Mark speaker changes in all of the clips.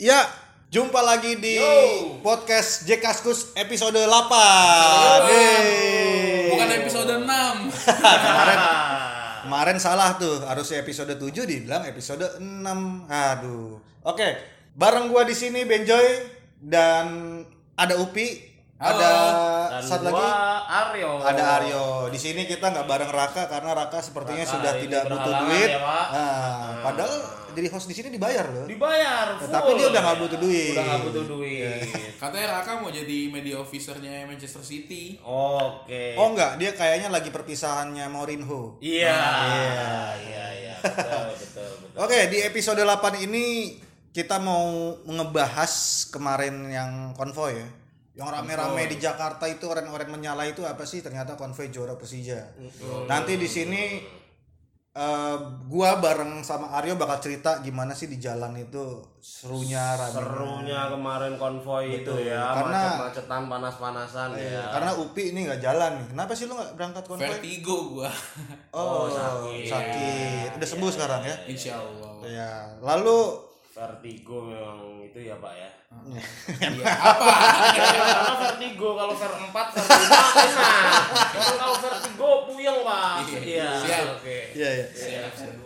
Speaker 1: Ya, jumpa lagi di
Speaker 2: Yo.
Speaker 1: podcast Jekaskus episode 8. Yeay.
Speaker 3: Bukan episode 6.
Speaker 1: kemarin kemarin salah tuh, harusnya episode 7 dibilang episode 6. Aduh. Oke, bareng gua di sini Benjoy dan ada Upi,
Speaker 3: Halo.
Speaker 1: ada
Speaker 2: Dan
Speaker 1: satu lagi
Speaker 2: Aryo.
Speaker 1: ada Aryo. Di sini kita nggak bareng Raka karena Raka sepertinya
Speaker 2: Raka
Speaker 1: sudah tidak butuh duit.
Speaker 2: ya, Pak.
Speaker 1: Nah, padahal jadi host di sini dibayar loh.
Speaker 2: Dibayar
Speaker 1: Ya, tapi dia udah nggak butuh duit.
Speaker 2: Udah nggak butuh duit.
Speaker 3: Katanya Raka mau jadi media officernya Manchester City.
Speaker 2: Oke.
Speaker 1: Oh enggak, dia kayaknya lagi perpisahannya Mourinho.
Speaker 2: Iya.
Speaker 1: Iya.
Speaker 2: Iya, iya. Betul, betul, betul.
Speaker 1: Oke, di episode 8 ini kita mau ngebahas kemarin yang konvoy ya. Yang rame-rame di Jakarta itu orang-orang menyala itu apa sih? Ternyata konvoy juara Persija. Nanti di sini eh, gua bareng sama Aryo bakal cerita gimana sih di jalan itu serunya rame.
Speaker 2: Serunya kemarin konvoy itu ya,
Speaker 1: Karena-
Speaker 2: macet-macetan, panas-panasan ya.
Speaker 1: Karena Upi ini nggak jalan nih. Kenapa sih lu nggak berangkat konvoy?
Speaker 3: Vertigo gua.
Speaker 1: Oh,
Speaker 2: Oh, sakit.
Speaker 1: sakit. Udah sembuh sekarang ya?
Speaker 3: Insya Allah.
Speaker 1: Ya, lalu
Speaker 2: Vertigo memang itu ya, Pak ya.
Speaker 3: Iya, apa?
Speaker 2: Karena vertigo kalau ver 4 ver 5 enak. Cuman kalau vertigo puyeng, Pak.
Speaker 3: Iya.
Speaker 2: Oke.
Speaker 1: Iya, iya.
Speaker 3: Siap.
Speaker 2: Iya,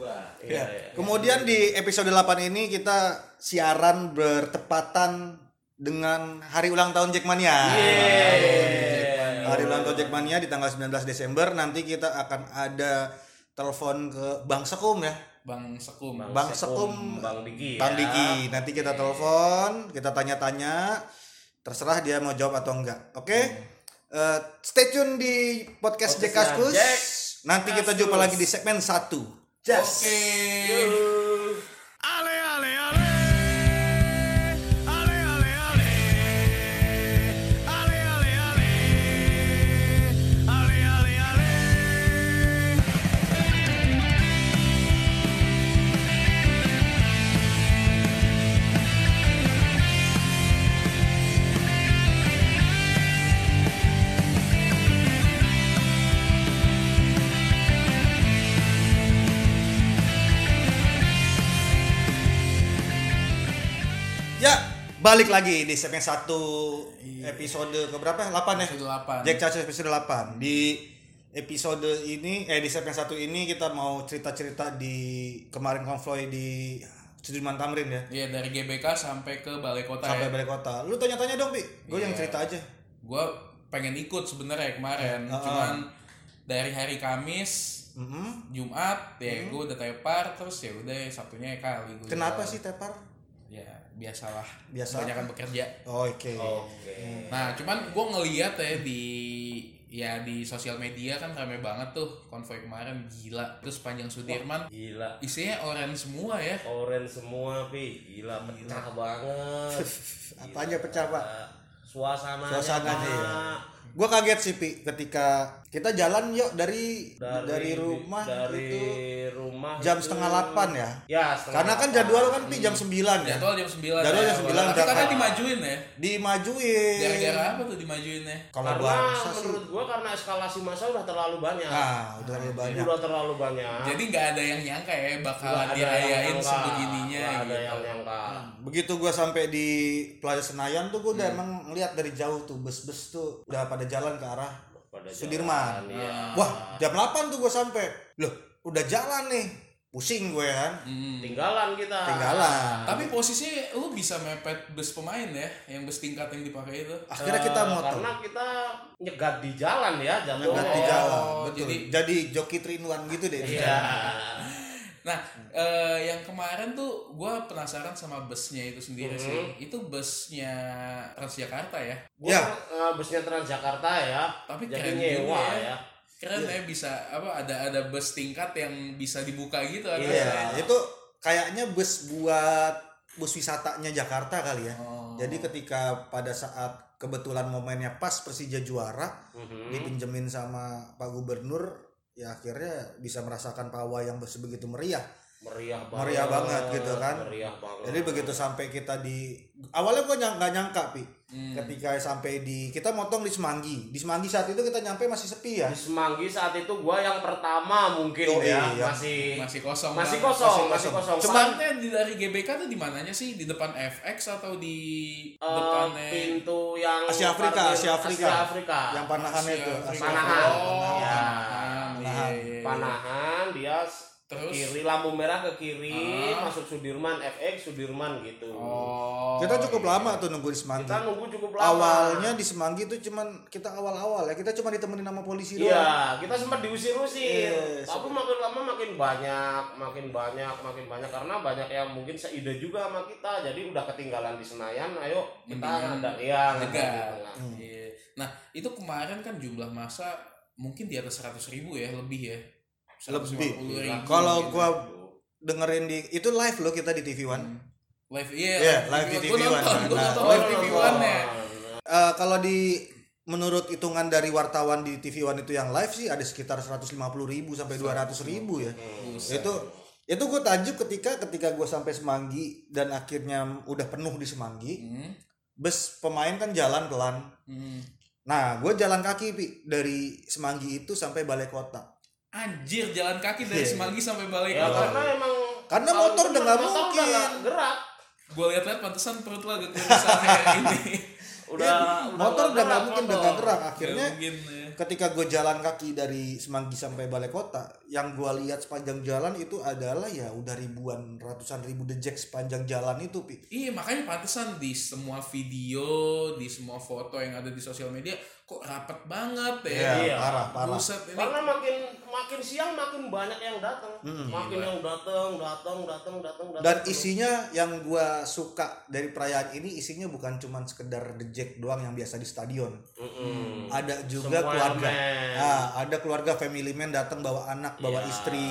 Speaker 1: Ya.
Speaker 2: iya.
Speaker 1: Kemudian di episode 8 ini kita siaran bertepatan dengan hari ulang tahun Jackmania.
Speaker 2: Yeay.
Speaker 1: Hari ulang tahun Jackmania di tanggal 19 Desember nanti kita akan ada telepon ke Bang Sekum ya.
Speaker 3: Bang Sekum.
Speaker 1: Bang Sekum,
Speaker 2: Bang Diki.
Speaker 1: Bang
Speaker 2: ya.
Speaker 1: Diki. Nanti kita telepon, kita tanya-tanya. Terserah dia mau jawab atau enggak. Oke? Eh, stay tune di podcast.
Speaker 2: Jack
Speaker 1: Nanti kita jumpa lagi di segmen 1. Just.
Speaker 3: Oke.
Speaker 4: Ale
Speaker 1: balik lagi di segmen 1 episode ke berapa? 8 ya?
Speaker 3: Episode 8.
Speaker 1: Jack Chacho episode 8. Di episode ini eh di segmen 1 ini kita mau cerita-cerita di kemarin konvoy di Sudirman Tamrin ya.
Speaker 3: Iya, dari GBK sampai ke Balai Kota
Speaker 1: Sampai
Speaker 3: ya.
Speaker 1: balik kota. Lu tanya-tanya dong, Pi. Gue yang
Speaker 3: Iya.
Speaker 1: cerita aja.
Speaker 3: Gua pengen ikut sebenarnya kemarin.
Speaker 1: Heeh.
Speaker 3: Cuman dari hari Kamis
Speaker 1: Mhm.
Speaker 3: Jumat ya gue udah tepar terus ya udah Sabtunya kali gua
Speaker 1: Kenapa
Speaker 3: jalan.
Speaker 1: sih tepar?
Speaker 3: Ya biasalah
Speaker 1: Biasa.
Speaker 3: kebanyakan bekerja
Speaker 1: Oh, Oke.
Speaker 2: Oke.
Speaker 3: Nah, cuman gue ngeliat ya di ya di sosial media kan rame banget tuh konvoy kemarin gila. Terus panjang Sudirman
Speaker 2: Gila.
Speaker 3: isinya orange semua ya.
Speaker 2: Orange semua, Pi. Gila pecah banget.
Speaker 1: Apanya pecah, Pak?
Speaker 2: Suasananya.
Speaker 1: Suasananya,
Speaker 2: Pak.
Speaker 1: ya. Gue kaget sih, Pi, ketika kita jalan yuk dari dari, rumah
Speaker 2: dari
Speaker 1: itu
Speaker 2: rumah
Speaker 1: jam
Speaker 2: itu-
Speaker 1: setengah 8 ya.
Speaker 2: Ya, setengah
Speaker 1: Karena kan
Speaker 2: delapan.
Speaker 1: jadwal kan Pi jam 9 ya.
Speaker 3: Jadwal jam 9.
Speaker 1: Jadwal
Speaker 3: ya.
Speaker 1: jam 9
Speaker 3: Tapi
Speaker 1: berangkat.
Speaker 3: dimajuin ya.
Speaker 1: Dimajuin.
Speaker 3: Gara-gara apa tuh dimajuinnya?
Speaker 1: Kalau
Speaker 2: Karena menurut gua karena eskalasi masa udah terlalu banyak.
Speaker 1: Nah, udah terlalu banyak.
Speaker 2: Udah terlalu banyak.
Speaker 3: Jadi nggak ada yang nyangka ya
Speaker 2: yang
Speaker 3: dirayain sebegininya
Speaker 2: Nggak ada
Speaker 3: gitu.
Speaker 2: yang nyangka.
Speaker 1: Begitu gua sampai di Plaza Senayan tuh gua udah
Speaker 2: Hmm.
Speaker 1: emang ngeliat dari jauh tuh bus-bus tuh udah pada jalan ke arah
Speaker 2: Pada
Speaker 1: Sudirman.
Speaker 2: jalan, iya.
Speaker 1: Wah, jam 8 tuh gua sampai. Loh, udah jalan nih. Pusing gue kan.
Speaker 3: Hmm.
Speaker 2: Tinggalan kita.
Speaker 1: Tinggalan.
Speaker 3: Tapi posisinya lu bisa mepet bus pemain ya, yang bus tingkat yang dipakai itu.
Speaker 1: Akhirnya kita motor.
Speaker 2: Karena kita nyegat di jalan ya jatuhnya.
Speaker 1: Nyegat di
Speaker 3: Oh,
Speaker 1: jalan. Betul.
Speaker 3: jadi-
Speaker 1: Jadi, joki trinuan gitu deh.
Speaker 2: Iya.
Speaker 3: Nah, eh, yang kemarin tuh gue penasaran sama busnya itu sendiri
Speaker 2: Mhm.
Speaker 3: sih. Itu busnya Transjakarta ya.
Speaker 2: Gua
Speaker 1: Ya.
Speaker 2: eh, busnya Transjakarta ya.
Speaker 3: Tapi
Speaker 2: Jadi
Speaker 3: keren
Speaker 2: nyewa
Speaker 3: juga ya.
Speaker 2: ya.
Speaker 3: Keren ya bisa apa ada ada bus tingkat yang bisa dibuka gitu kan.
Speaker 1: Iya, itu kayaknya bus buat bus wisatanya Jakarta kali ya.
Speaker 3: Oh.
Speaker 1: Jadi ketika pada saat kebetulan momennya pas Persija juara,
Speaker 2: Mhm.
Speaker 1: dipinjemin sama Pak Gubernur, ya akhirnya bisa merasakan pawai yang sebegitu meriah.
Speaker 2: Meriah banget.
Speaker 1: Meriah banget gitu kan.
Speaker 2: Meriah banget.
Speaker 1: Jadi begitu sampai kita di awalnya gue nyang, nggak nyangka pi
Speaker 3: Hmm.
Speaker 1: ketika sampai di kita motong di Semanggi di Semanggi saat itu kita nyampe masih sepi ya
Speaker 2: Di Semanggi saat itu gua yang pertama mungkin
Speaker 1: Oh,
Speaker 2: ya,
Speaker 1: iya.
Speaker 2: masih
Speaker 3: masih kosong
Speaker 2: masih kosong,
Speaker 1: Masih
Speaker 2: masih
Speaker 1: kosong.
Speaker 2: kosong.
Speaker 1: Cuman-
Speaker 3: di dari GBK tuh di mananya sih? Di depan FX atau di
Speaker 2: Eh,
Speaker 3: depannya
Speaker 2: pintu yang
Speaker 1: Asia Afrika, Asia Afrika.
Speaker 2: Asia Afrika.
Speaker 1: yang panahan
Speaker 3: Asia
Speaker 1: itu
Speaker 3: Afrika.
Speaker 1: Asia
Speaker 2: Panahan.
Speaker 1: Afrika.
Speaker 3: Oh,
Speaker 2: Ya.
Speaker 3: panahan. Iya,
Speaker 1: Panahan.
Speaker 3: iya, iya.
Speaker 2: Panahan dia
Speaker 3: Terus?
Speaker 2: kiri lampu merah ke kiri
Speaker 3: Ah.
Speaker 2: masuk Sudirman FX Sudirman gitu.
Speaker 3: Oh.
Speaker 1: kita cukup
Speaker 3: iya.
Speaker 1: lama tuh nunggu di Semanggi
Speaker 2: Kita nunggu cukup lama.
Speaker 1: awalnya di Semanggi itu cuman kita awal-awal ya kita cuma ditemenin sama polisi doang
Speaker 2: Iya, kita sempat diusir-usir.
Speaker 1: Iya,
Speaker 2: Tapi makin lama makin banyak, makin banyak, makin banyak karena banyak yang mungkin seide juga sama kita. Jadi udah ketinggalan di Senayan, ayo kita ada ya.
Speaker 1: Hmm.
Speaker 3: Nah, itu kemarin kan jumlah masa mungkin di atas 100 ribu ya, lebih ya. 150 ribu.
Speaker 1: Kalau
Speaker 3: gitu.
Speaker 1: gua dengerin di itu live loh kita di TV One
Speaker 3: Hmm. live iya,
Speaker 1: Iya, live di TV One. Nah,
Speaker 3: live TV One ya.
Speaker 1: Eh, kalau di menurut hitungan dari wartawan di TV One itu yang live sih ada sekitar 150 ribu sampai 200 ribu ya
Speaker 3: Buset.
Speaker 1: itu itu gue tajuk ketika ketika gue sampai Semanggi dan akhirnya udah penuh di Semanggi
Speaker 3: Hmm.
Speaker 1: bus pemain kan jalan pelan
Speaker 3: Hmm.
Speaker 1: Nah gue jalan kaki pi dari Semanggi itu sampai balai kota
Speaker 3: Anjir, jalan kaki dari
Speaker 1: Iya.
Speaker 3: Semanggi sampai Balai
Speaker 2: Ya
Speaker 3: Kota.
Speaker 2: karena emang
Speaker 1: Karena motor udah nggak
Speaker 2: motor
Speaker 1: mungkin.
Speaker 2: gerak.
Speaker 3: Gue lihat-lihat pantesan perut lo agak kurusan kayak ini.
Speaker 2: Udah,
Speaker 1: Ya, motor udah nggak mungkin udah gerak akhirnya
Speaker 3: Nggak mungkin, ya.
Speaker 1: ketika gue jalan kaki dari Semanggi sampai balai kota yang gue lihat sepanjang jalan itu adalah ya udah ribuan ratusan ribu dejek sepanjang jalan itu pi
Speaker 3: Iya makanya pantesan di semua video, di semua foto yang ada di sosial media kok rapet banget ya.
Speaker 1: Iya,
Speaker 2: Iya.
Speaker 1: parah parah
Speaker 3: Buset ini.
Speaker 2: Karena makin makin siang makin banyak yang datang.
Speaker 1: Mm-mm.
Speaker 2: makin yang datang, datang, datang, datang, datang.
Speaker 1: dan isinya yang gue suka dari perayaan ini isinya bukan cuman sekedar dejek doang yang biasa di stadion
Speaker 2: Mm-mm.
Speaker 1: ada juga
Speaker 2: Semua
Speaker 1: keluarga
Speaker 2: elemen.
Speaker 1: ah, ada keluarga family man datang bawa anak bawa
Speaker 2: Iya.
Speaker 1: istri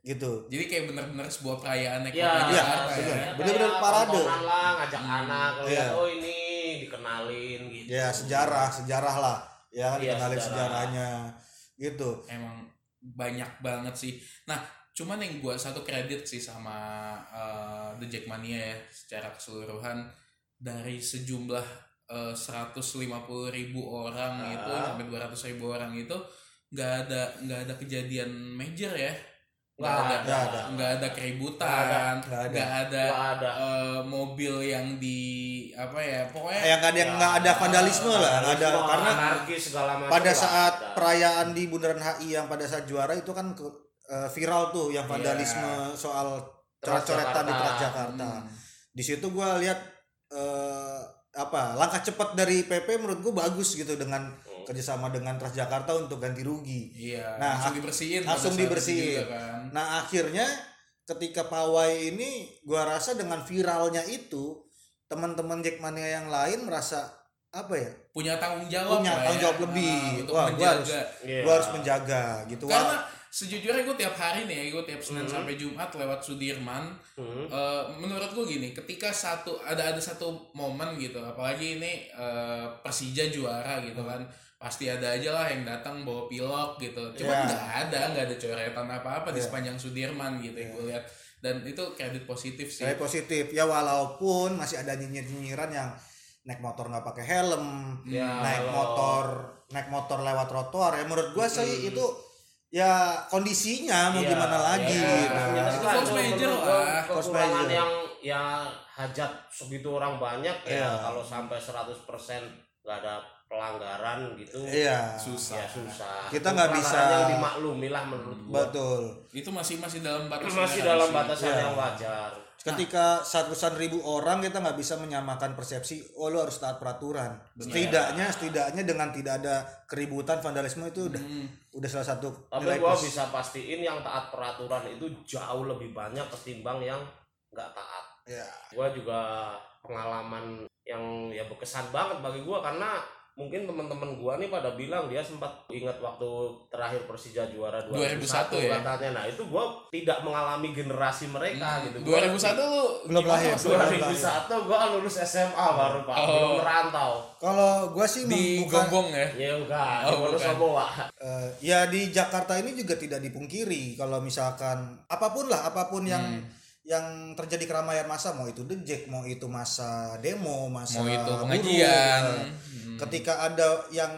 Speaker 1: gitu
Speaker 3: Jadi kayak bener-bener sebuah perayaan
Speaker 2: Ya,
Speaker 1: Iya,
Speaker 3: ya.
Speaker 2: kayak
Speaker 1: Bener-bener parade.
Speaker 2: tontonan lah, ngajak anak,
Speaker 1: Iya.
Speaker 2: lihat oh ini dikenalin gitu.
Speaker 1: ya sejarah sejarah lah ya
Speaker 2: Iya,
Speaker 1: dikenalin
Speaker 2: sejarah.
Speaker 1: sejarahnya gitu
Speaker 3: Emang banyak banget sih. Nah, cuman yang gua satu kredit sih sama eh, The Jackmania ya secara keseluruhan dari sejumlah eh, 150 ribu orang
Speaker 2: Ah.
Speaker 3: itu sampai 200 ribu orang itu nggak ada nggak ada kejadian major ya nggak ada
Speaker 1: Nggak ada.
Speaker 3: nggak ada keributan
Speaker 1: Nggak ada.
Speaker 3: nggak ada,
Speaker 2: Nggak ada.
Speaker 3: eh, mobil yang di apa ya pokoknya
Speaker 1: yang nggak ada yang nggak ada vandalisme lah nggak ada karena
Speaker 2: anarkis segala macam.
Speaker 1: pada saat
Speaker 2: ada.
Speaker 1: perayaan di Bundaran HI yang pada saat juara itu kan ke- eh, viral tuh yang
Speaker 3: Iya.
Speaker 1: vandalisme soal coret-coretan di
Speaker 2: Transjakarta.
Speaker 1: Transjakarta.
Speaker 3: Hmm.
Speaker 1: Di situ gua lihat eh, apa langkah cepat dari PP menurut gua bagus gitu dengan
Speaker 2: Hmm.
Speaker 1: Kerjasama dengan Transjakarta untuk ganti rugi.
Speaker 3: Iya,
Speaker 1: Nah,
Speaker 3: langsung dibersihin.
Speaker 1: langsung dibersihin.
Speaker 3: juga kan.
Speaker 1: Nah akhirnya ketika pawai ini gua rasa dengan viralnya itu teman-teman Jackmania yang lain merasa apa ya
Speaker 3: Punya tanggung jawab
Speaker 1: punya
Speaker 3: lah
Speaker 1: tanggung
Speaker 3: ya.
Speaker 1: jawab lebih.
Speaker 3: Nah, untuk
Speaker 1: Wah, gua
Speaker 3: menjaga.
Speaker 1: harus
Speaker 2: Iya.
Speaker 1: gua harus menjaga gitu. Wah,
Speaker 3: Karena sejujurnya gue tiap hari nih, gue tiap Senin
Speaker 2: Hmm.
Speaker 3: sampai Jumat lewat Sudirman.
Speaker 2: Hmm.
Speaker 3: eh, menurut gue gini, ketika satu ada ada satu momen gitu, apalagi ini eh, Persija juara gitu kan, pasti ada aja lah yang datang bawa pilok gitu. Cuma
Speaker 1: Iya.
Speaker 3: nggak ada, nggak ada coretan apa-apa di
Speaker 1: Iya.
Speaker 3: sepanjang Sudirman gitu yang gue lihat. Dan itu kredit positif sih.
Speaker 1: Saya positif ya walaupun masih ada nyinyir-nyinyiran yang naik motor nggak pakai helm,
Speaker 2: Ya,
Speaker 1: naik
Speaker 2: kalau-
Speaker 1: motor naik motor lewat trotoar ya menurut gua sih
Speaker 2: Hmm.
Speaker 1: itu ya kondisinya mau
Speaker 2: Iya,
Speaker 1: gimana lagi
Speaker 2: iya.
Speaker 1: gitu.
Speaker 2: Jelas
Speaker 3: Itu force major lah,
Speaker 1: force major.
Speaker 2: yang ya hajat segitu orang banyak
Speaker 1: Iya.
Speaker 2: ya kalau sampai 100% nggak ada pelanggaran gitu
Speaker 1: Iya.
Speaker 3: Susah.
Speaker 2: ya susah
Speaker 1: Kita nggak bisa-
Speaker 2: yang dimaklumi lah menurut gua
Speaker 1: Betul.
Speaker 3: Itu masih masih dalam batasan
Speaker 2: masih
Speaker 3: yang
Speaker 2: dalam batasan
Speaker 1: Iya.
Speaker 2: yang wajar
Speaker 1: Ketika ratusan ribu orang kita nggak bisa menyamakan persepsi, oh lu harus taat peraturan. Setidaknya, setidaknya dengan tidak ada keributan vandalisme itu udah
Speaker 3: Hmm.
Speaker 1: udah salah satu
Speaker 2: tapi
Speaker 1: nilai
Speaker 2: gua
Speaker 1: plus.
Speaker 2: bisa pastiin yang taat peraturan itu jauh lebih banyak ketimbang yang nggak taat
Speaker 1: Ya.
Speaker 2: gua juga pengalaman yang ya berkesan banget bagi gua karena mungkin teman-teman gua nih pada bilang dia sempat ingat waktu terakhir Persija juara
Speaker 3: 2001
Speaker 2: 2001,
Speaker 3: ya?
Speaker 2: katanya. Nah, itu gua tidak mengalami generasi mereka
Speaker 3: Hmm.
Speaker 2: gitu. Gua
Speaker 3: 2001 lu
Speaker 1: Belum lahir,
Speaker 3: Mas?
Speaker 1: belum.
Speaker 2: 2001 gua lulus SMA baru Pak,
Speaker 3: Oh.
Speaker 2: belum merantau.
Speaker 1: Kalau gua sih
Speaker 3: di
Speaker 1: bukan
Speaker 3: Gombong ya.
Speaker 2: Ya enggak,
Speaker 3: Oh,
Speaker 2: di Wonosobo, Pak.
Speaker 1: Eh, ya di Jakarta ini juga tidak dipungkiri kalau misalkan apa pun lah apa pun yang
Speaker 3: Hmm.
Speaker 1: Yang terjadi keramaian masa mau itu dejek mau itu masa demo masa
Speaker 3: mau itu pengajian
Speaker 1: eh,
Speaker 3: Hmm.
Speaker 1: ketika ada yang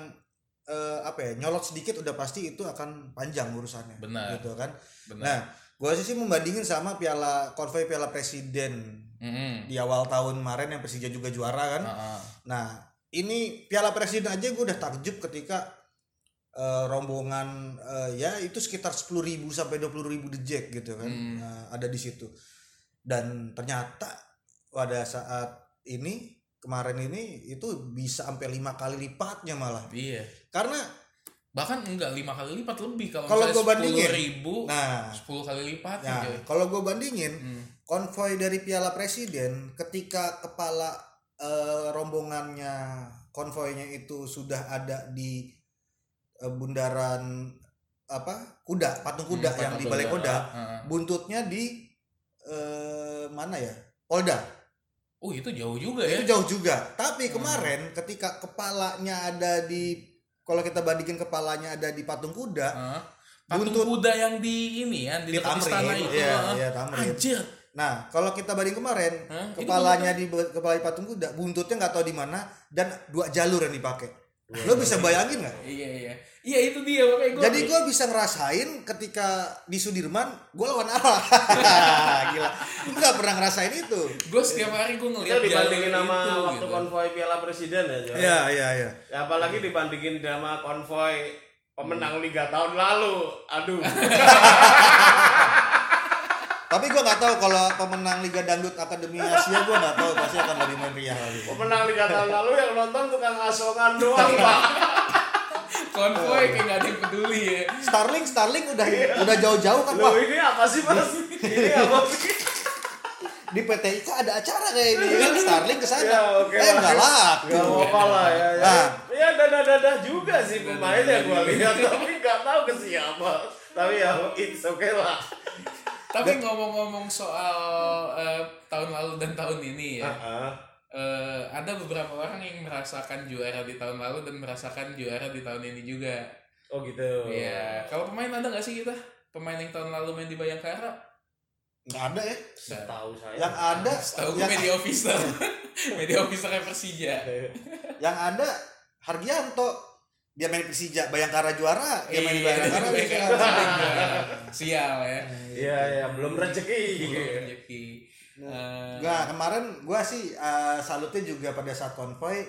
Speaker 1: eh, apa ya nyolot sedikit udah pasti itu akan panjang urusannya
Speaker 3: Benar.
Speaker 1: gitu kan
Speaker 3: benar
Speaker 1: nah gua sih membandingin sama piala konvoy piala presiden
Speaker 3: Mm-mm.
Speaker 1: di awal tahun kemarin yang Persija juga juara kan
Speaker 3: ah.
Speaker 1: Nah, ini Piala Presiden aja gue udah takjub ketika eh, rombongan eh, ya itu sekitar 10.000 sampai 20.000 dejek gitu kan.
Speaker 3: Hmm.
Speaker 1: Nah, ada di situ. Dan ternyata pada saat ini kemarin ini itu bisa sampai lima kali lipatnya malah.
Speaker 3: iya
Speaker 1: Karena
Speaker 3: bahkan enggak lima kali lipat lebih kalau
Speaker 1: Kalau gua bandingin,
Speaker 3: ribu
Speaker 1: nah,
Speaker 3: sepuluh kali lipat
Speaker 1: nah
Speaker 3: coy.
Speaker 1: kalau gue bandingin
Speaker 3: Hmm.
Speaker 1: konvoy dari Piala Presiden ketika kepala eh, rombongannya konvoynya itu sudah ada di eh, bundaran apa kuda patung kuda
Speaker 3: Hmm,
Speaker 1: yang di balai
Speaker 3: kuda. ah.
Speaker 1: buntutnya di eh, mana ya Polda
Speaker 3: oh itu jauh juga ya
Speaker 1: itu jauh juga tapi
Speaker 3: Hmm.
Speaker 1: kemarin ketika kepalanya ada di kalau kita bandingin kepalanya ada di patung kuda
Speaker 3: Ah. patung
Speaker 1: Buntut-
Speaker 3: kuda yang di ini ya di
Speaker 1: di
Speaker 3: dekat istana
Speaker 1: Tamrin
Speaker 3: itu
Speaker 1: iya,
Speaker 3: ah.
Speaker 1: iya, Tamrin.
Speaker 3: anjir
Speaker 1: Nah, kalau kita banding kemarin,
Speaker 3: Hah? Itu
Speaker 1: kepalanya di kepala patung kuda, buntutnya nggak tahu di mana dan dua jalur yang dipakai. Lo bisa bayangin nggak?
Speaker 3: iya iya iya itu dia makanya gue
Speaker 1: Jadi gue bisa ngerasain ketika di Sudirman, gue lawan arah. Gila, gue nggak pernah ngerasain itu.
Speaker 3: gue setiap hari gue
Speaker 2: Kita
Speaker 3: ngeliat
Speaker 2: dibandingin
Speaker 3: jalur
Speaker 2: sama
Speaker 3: itu,
Speaker 2: waktu
Speaker 3: gitu.
Speaker 2: konvoy Piala Presiden ya.
Speaker 1: Iya, iya, iya.
Speaker 2: Ya, apalagi dibandingin sama konvoy pemenang liga tahun lalu. Aduh.
Speaker 1: Tapi gue nggak tahu kalau pemenang Liga Dangdut Akademi Asia gue nggak tahu pasti akan lebih meriah lagi.
Speaker 2: pemenang liga tahun lalu yang nonton tukang asongan doang, Pak.
Speaker 3: konvoy kayak gak ada yang peduli ya
Speaker 1: Starling, Starling udah udah jauh-jauh kan
Speaker 2: Loh,
Speaker 1: wah
Speaker 2: ini apa sih, Mas? Ini apa sih?
Speaker 1: di PT IKA ada acara kayak ini kan Starling ke sana.
Speaker 2: Ya, oke
Speaker 1: eh
Speaker 2: lah.
Speaker 1: nggak laku.
Speaker 2: Gak apa lah ya. Ya,
Speaker 1: Nah.
Speaker 2: ya dadah-dadah juga sih pemainnya gua lihat tapi nggak tahu ke siapa. Tapi ya it's okay lah.
Speaker 3: tapi ngomong-ngomong soal eh, tahun lalu dan tahun ini ya
Speaker 2: Heeh.
Speaker 3: Eh, ada beberapa orang yang merasakan juara di tahun lalu dan merasakan juara di tahun ini juga
Speaker 2: Oh gitu.
Speaker 3: Iya, kalau pemain ada nggak sih kita pemain yang tahun lalu main di Bayangkara?
Speaker 1: Nggak ada ya.
Speaker 2: Tahu saya.
Speaker 1: Yang ada,
Speaker 3: Tahu gue
Speaker 1: yang,
Speaker 3: media officer, media officer Persija.
Speaker 1: yang ada Hargianto dia main Persija Bayangkara juara dia main di
Speaker 3: Iya,
Speaker 1: Bayangkara juara.
Speaker 3: Bayangkara. Sial ya.
Speaker 2: Iya iya belum rezeki.
Speaker 3: Belum rezeki. Eh,
Speaker 1: Nah kemarin gua sih eh, salutnya juga pada saat konvoy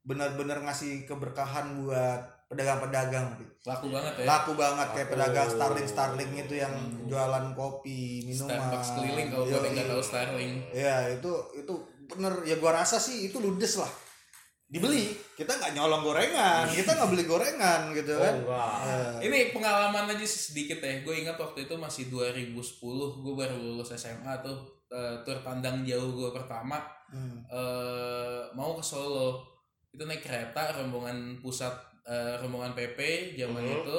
Speaker 1: benar-benar ngasih keberkahan buat pedagang-pedagang
Speaker 3: laku banget ya.
Speaker 1: laku banget kayak
Speaker 2: Laku.
Speaker 1: pedagang Starling Starling itu yang jualan kopi minuman
Speaker 3: Starbucks keliling kalau nggak
Speaker 1: Yoi.
Speaker 3: tahu Starling.
Speaker 1: ya itu itu bener ya gua rasa sih itu ludes lah dibeli kita nggak nyolong gorengan kita nggak beli gorengan gitu
Speaker 2: Oh
Speaker 1: kan
Speaker 2: enggak.
Speaker 1: Eh,
Speaker 3: Ini pengalaman aja sih sedikit ya. Gue ingat waktu itu masih 2010, gue baru lulus SMA tuh eh, tur pandang jauh gue pertama
Speaker 1: hmm.
Speaker 3: eh mau ke Solo. Itu naik kereta rombongan pusat eh, rombongan PP zaman
Speaker 2: Mhm.
Speaker 3: itu.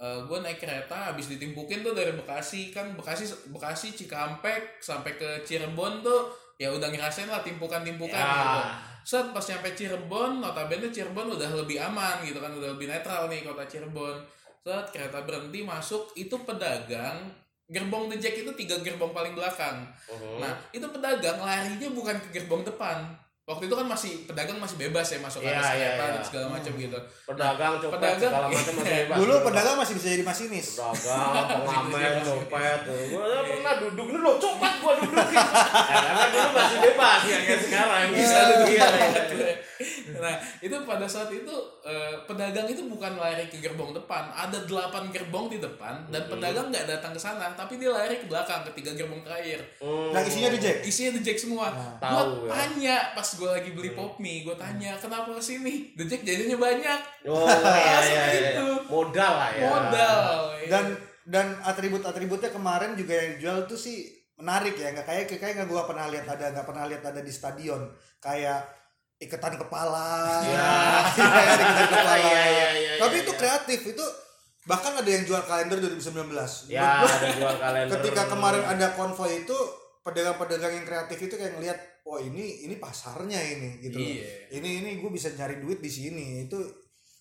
Speaker 3: gue naik kereta habis ditimpukin tuh dari Bekasi kan Bekasi Bekasi Cikampek sampai ke Cirebon tuh ya udah ngerasain lah timpukan-timpukan gitu.
Speaker 2: Ya.
Speaker 3: Set pas nyampe Cirebon, notabene Cirebon udah lebih aman gitu kan, udah lebih netral nih kota Cirebon. Set kereta berhenti masuk, itu pedagang gerbong The Jack itu tiga gerbong paling belakang.
Speaker 2: Mhm.
Speaker 3: Nah itu pedagang larinya bukan ke gerbong depan. Waktu itu kan masih pedagang masih bebas ya masuk
Speaker 2: Iya,
Speaker 3: atas
Speaker 2: iya,
Speaker 3: kereta
Speaker 2: iya.
Speaker 3: dan segala macam gitu.
Speaker 2: pedagang copet
Speaker 3: pedagang-
Speaker 2: segala macam masih bebas.
Speaker 1: dulu pedagang masih bisa jadi masinis
Speaker 2: pedagang, pengamen, copet. Gue pernah duduk lo copet gua dudukin. ya, karena dulu masih bebas ya kayak sekarang.
Speaker 3: Bisa
Speaker 2: Iya,
Speaker 3: tuh
Speaker 2: iya,
Speaker 3: gitu.
Speaker 2: iya.
Speaker 3: Nah itu pada saat itu eh, pedagang itu bukan lari ke gerbong depan, ada delapan gerbong di depan dan
Speaker 2: Mhm.
Speaker 3: pedagang nggak datang ke sana, tapi dia lari ke belakang ke tiga gerbong terakhir.
Speaker 2: Hmm.
Speaker 1: yang isinya di Jack
Speaker 3: Isinya The Jack semua.
Speaker 1: Nah,
Speaker 3: gue
Speaker 2: tahu ya.
Speaker 3: tanya pas gue lagi beli pop mie, gue tanya kenapa ke sini? The Jack jadinya banyak.
Speaker 2: Oh iya iya iya.
Speaker 3: Gitu.
Speaker 2: Modal lah ya.
Speaker 3: Modal.
Speaker 1: dan dan atribut-atributnya kemarin juga yang dijual tuh sih menarik ya nggak kayak kayak nggak gua pernah lihat ada nggak pernah lihat ada di stadion kayak iketan kepala
Speaker 2: Ya.
Speaker 1: Iya, iketan kepala
Speaker 2: Iya, iya, iya,
Speaker 1: tapi
Speaker 2: iya,
Speaker 1: itu
Speaker 2: iya.
Speaker 1: kreatif itu bahkan ada yang jual kalender 2019
Speaker 2: Ya, ada jual kalender.
Speaker 1: ketika kemarin ada konvoy itu pedagang-pedagang yang kreatif itu kayak ngelihat wah ini ini pasarnya ini gitu loh.
Speaker 3: Iya.
Speaker 1: ini ini gue bisa nyari duit di sini itu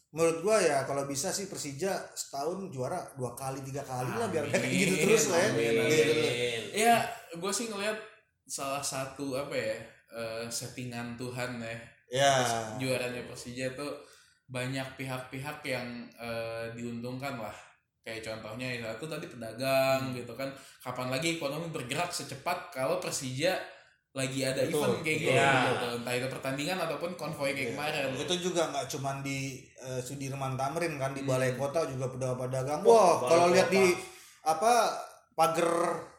Speaker 1: menurut gua ya kalau bisa sih Persija setahun juara dua kali tiga kali lah biar kayak gitu terus lah ya
Speaker 3: Amin,
Speaker 1: Gitu
Speaker 3: gue sih ngelihat salah satu apa ya eh, settingan Tuhan ya.
Speaker 1: Ya.
Speaker 3: Juaranya Persija tuh banyak pihak-pihak yang eh, diuntungkan lah. Kayak contohnya satu tadi pedagang gitu kan. Kapan lagi ekonomi bergerak secepat kalau Persija lagi ada
Speaker 1: Betul.
Speaker 3: event kayak gitu, gitu. entah itu pertandingan ataupun konvoy kayak kemarin.
Speaker 1: Itu juga nggak cuman di eh, Sudirman Tamrin kan di
Speaker 3: Hmm.
Speaker 1: Balai Kota juga pedagang-pedagang
Speaker 2: Wah,
Speaker 1: kalau lihat di apa pagar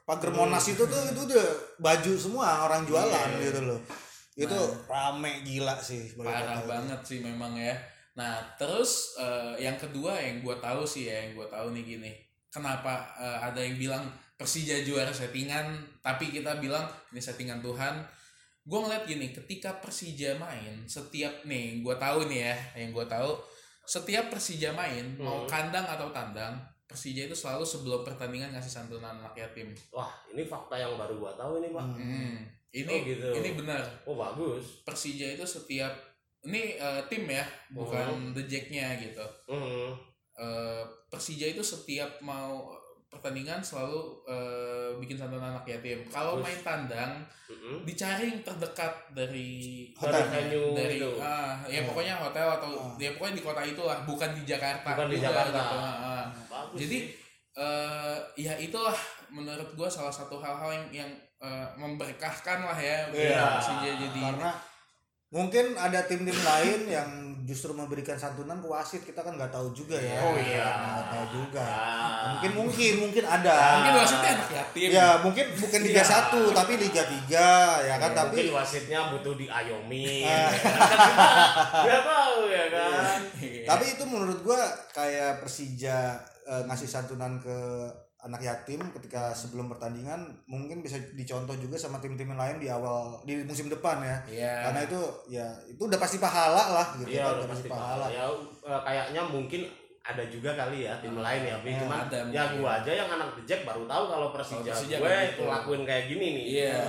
Speaker 1: pagar Monas itu tuh itu udah baju semua orang jualan
Speaker 2: Iya.
Speaker 1: gitu loh. Itu rame gila sih
Speaker 3: parah banget sih memang ya. Nah terus eh, yang kedua yang gue tahu sih ya yang gue tahu nih gini. Kenapa eh, ada yang bilang Persija juara settingan tapi kita bilang ini settingan Tuhan. Gue ngeliat gini ketika Persija main setiap nih gue tahu nih ya yang gue tahu setiap Persija main mau
Speaker 2: Hmm.
Speaker 3: kandang atau tandang Persija itu selalu sebelum pertandingan ngasih santunan anak yatim
Speaker 2: Wah, ini fakta yang baru gua tahu ini, Pak.
Speaker 1: Hmm.
Speaker 3: Hmm, ini
Speaker 2: Oh, gitu.
Speaker 3: ini benar
Speaker 2: Oh, bagus.
Speaker 3: Persija itu setiap ini eh, tim ya bukan the Jacknya gitu
Speaker 2: Hmm.
Speaker 3: Eh, Persija itu setiap mau pertandingan selalu eh, bikin santunan anak yatim kalau
Speaker 2: Terus?
Speaker 3: main tandang
Speaker 2: Mm-mm.
Speaker 3: dicari yang terdekat dari
Speaker 1: Hotel.
Speaker 2: venue
Speaker 3: dari
Speaker 2: itu.
Speaker 3: ah ya pokoknya hotel atau
Speaker 1: Ah.
Speaker 3: ya pokoknya di kota itulah bukan di Jakarta
Speaker 2: Bukan di
Speaker 3: juga
Speaker 2: Jakarta.
Speaker 3: gitu. Ah.
Speaker 2: Bagus.
Speaker 3: jadi eh ya itulah menurut gua salah satu hal-hal yang yang eh, memberkahkan lah ya
Speaker 1: Iya.
Speaker 3: Persija jadi
Speaker 1: karena mungkin ada tim-tim lain yang justru memberikan santunan ke wasit kita kan nggak tahu juga ya
Speaker 2: Oh, iya.
Speaker 1: nggak tahu juga
Speaker 2: Ah.
Speaker 1: mungkin mungkin mungkin ada
Speaker 3: mungkin wasitnya anak yatim
Speaker 1: ya mungkin bukan Liga
Speaker 2: Iya.
Speaker 1: 1 tapi Liga 3 ya kan
Speaker 2: Ya,
Speaker 1: tapi
Speaker 2: mungkin wasitnya butuh diayomi.
Speaker 1: Ah.
Speaker 2: Gak tahu ya kan.
Speaker 1: tapi itu menurut gua kayak Persija eh, ngasih santunan ke anak yatim ketika sebelum pertandingan mungkin bisa dicontoh juga sama tim-tim lain di awal di musim depan ya
Speaker 3: Iya.
Speaker 1: karena itu ya itu udah pasti pahala lah gitu
Speaker 2: Iya,
Speaker 1: kan
Speaker 2: udah pasti pahala. Ya eh, kayaknya mungkin ada juga kali ya tim lain ya.
Speaker 1: Ya,
Speaker 2: cuman
Speaker 3: ada
Speaker 2: ya gua aja yang anak Jack baru tahu kalau Persija, gue
Speaker 3: kayak gitu.
Speaker 2: ngelakuin kayak gini nih.
Speaker 3: Iya.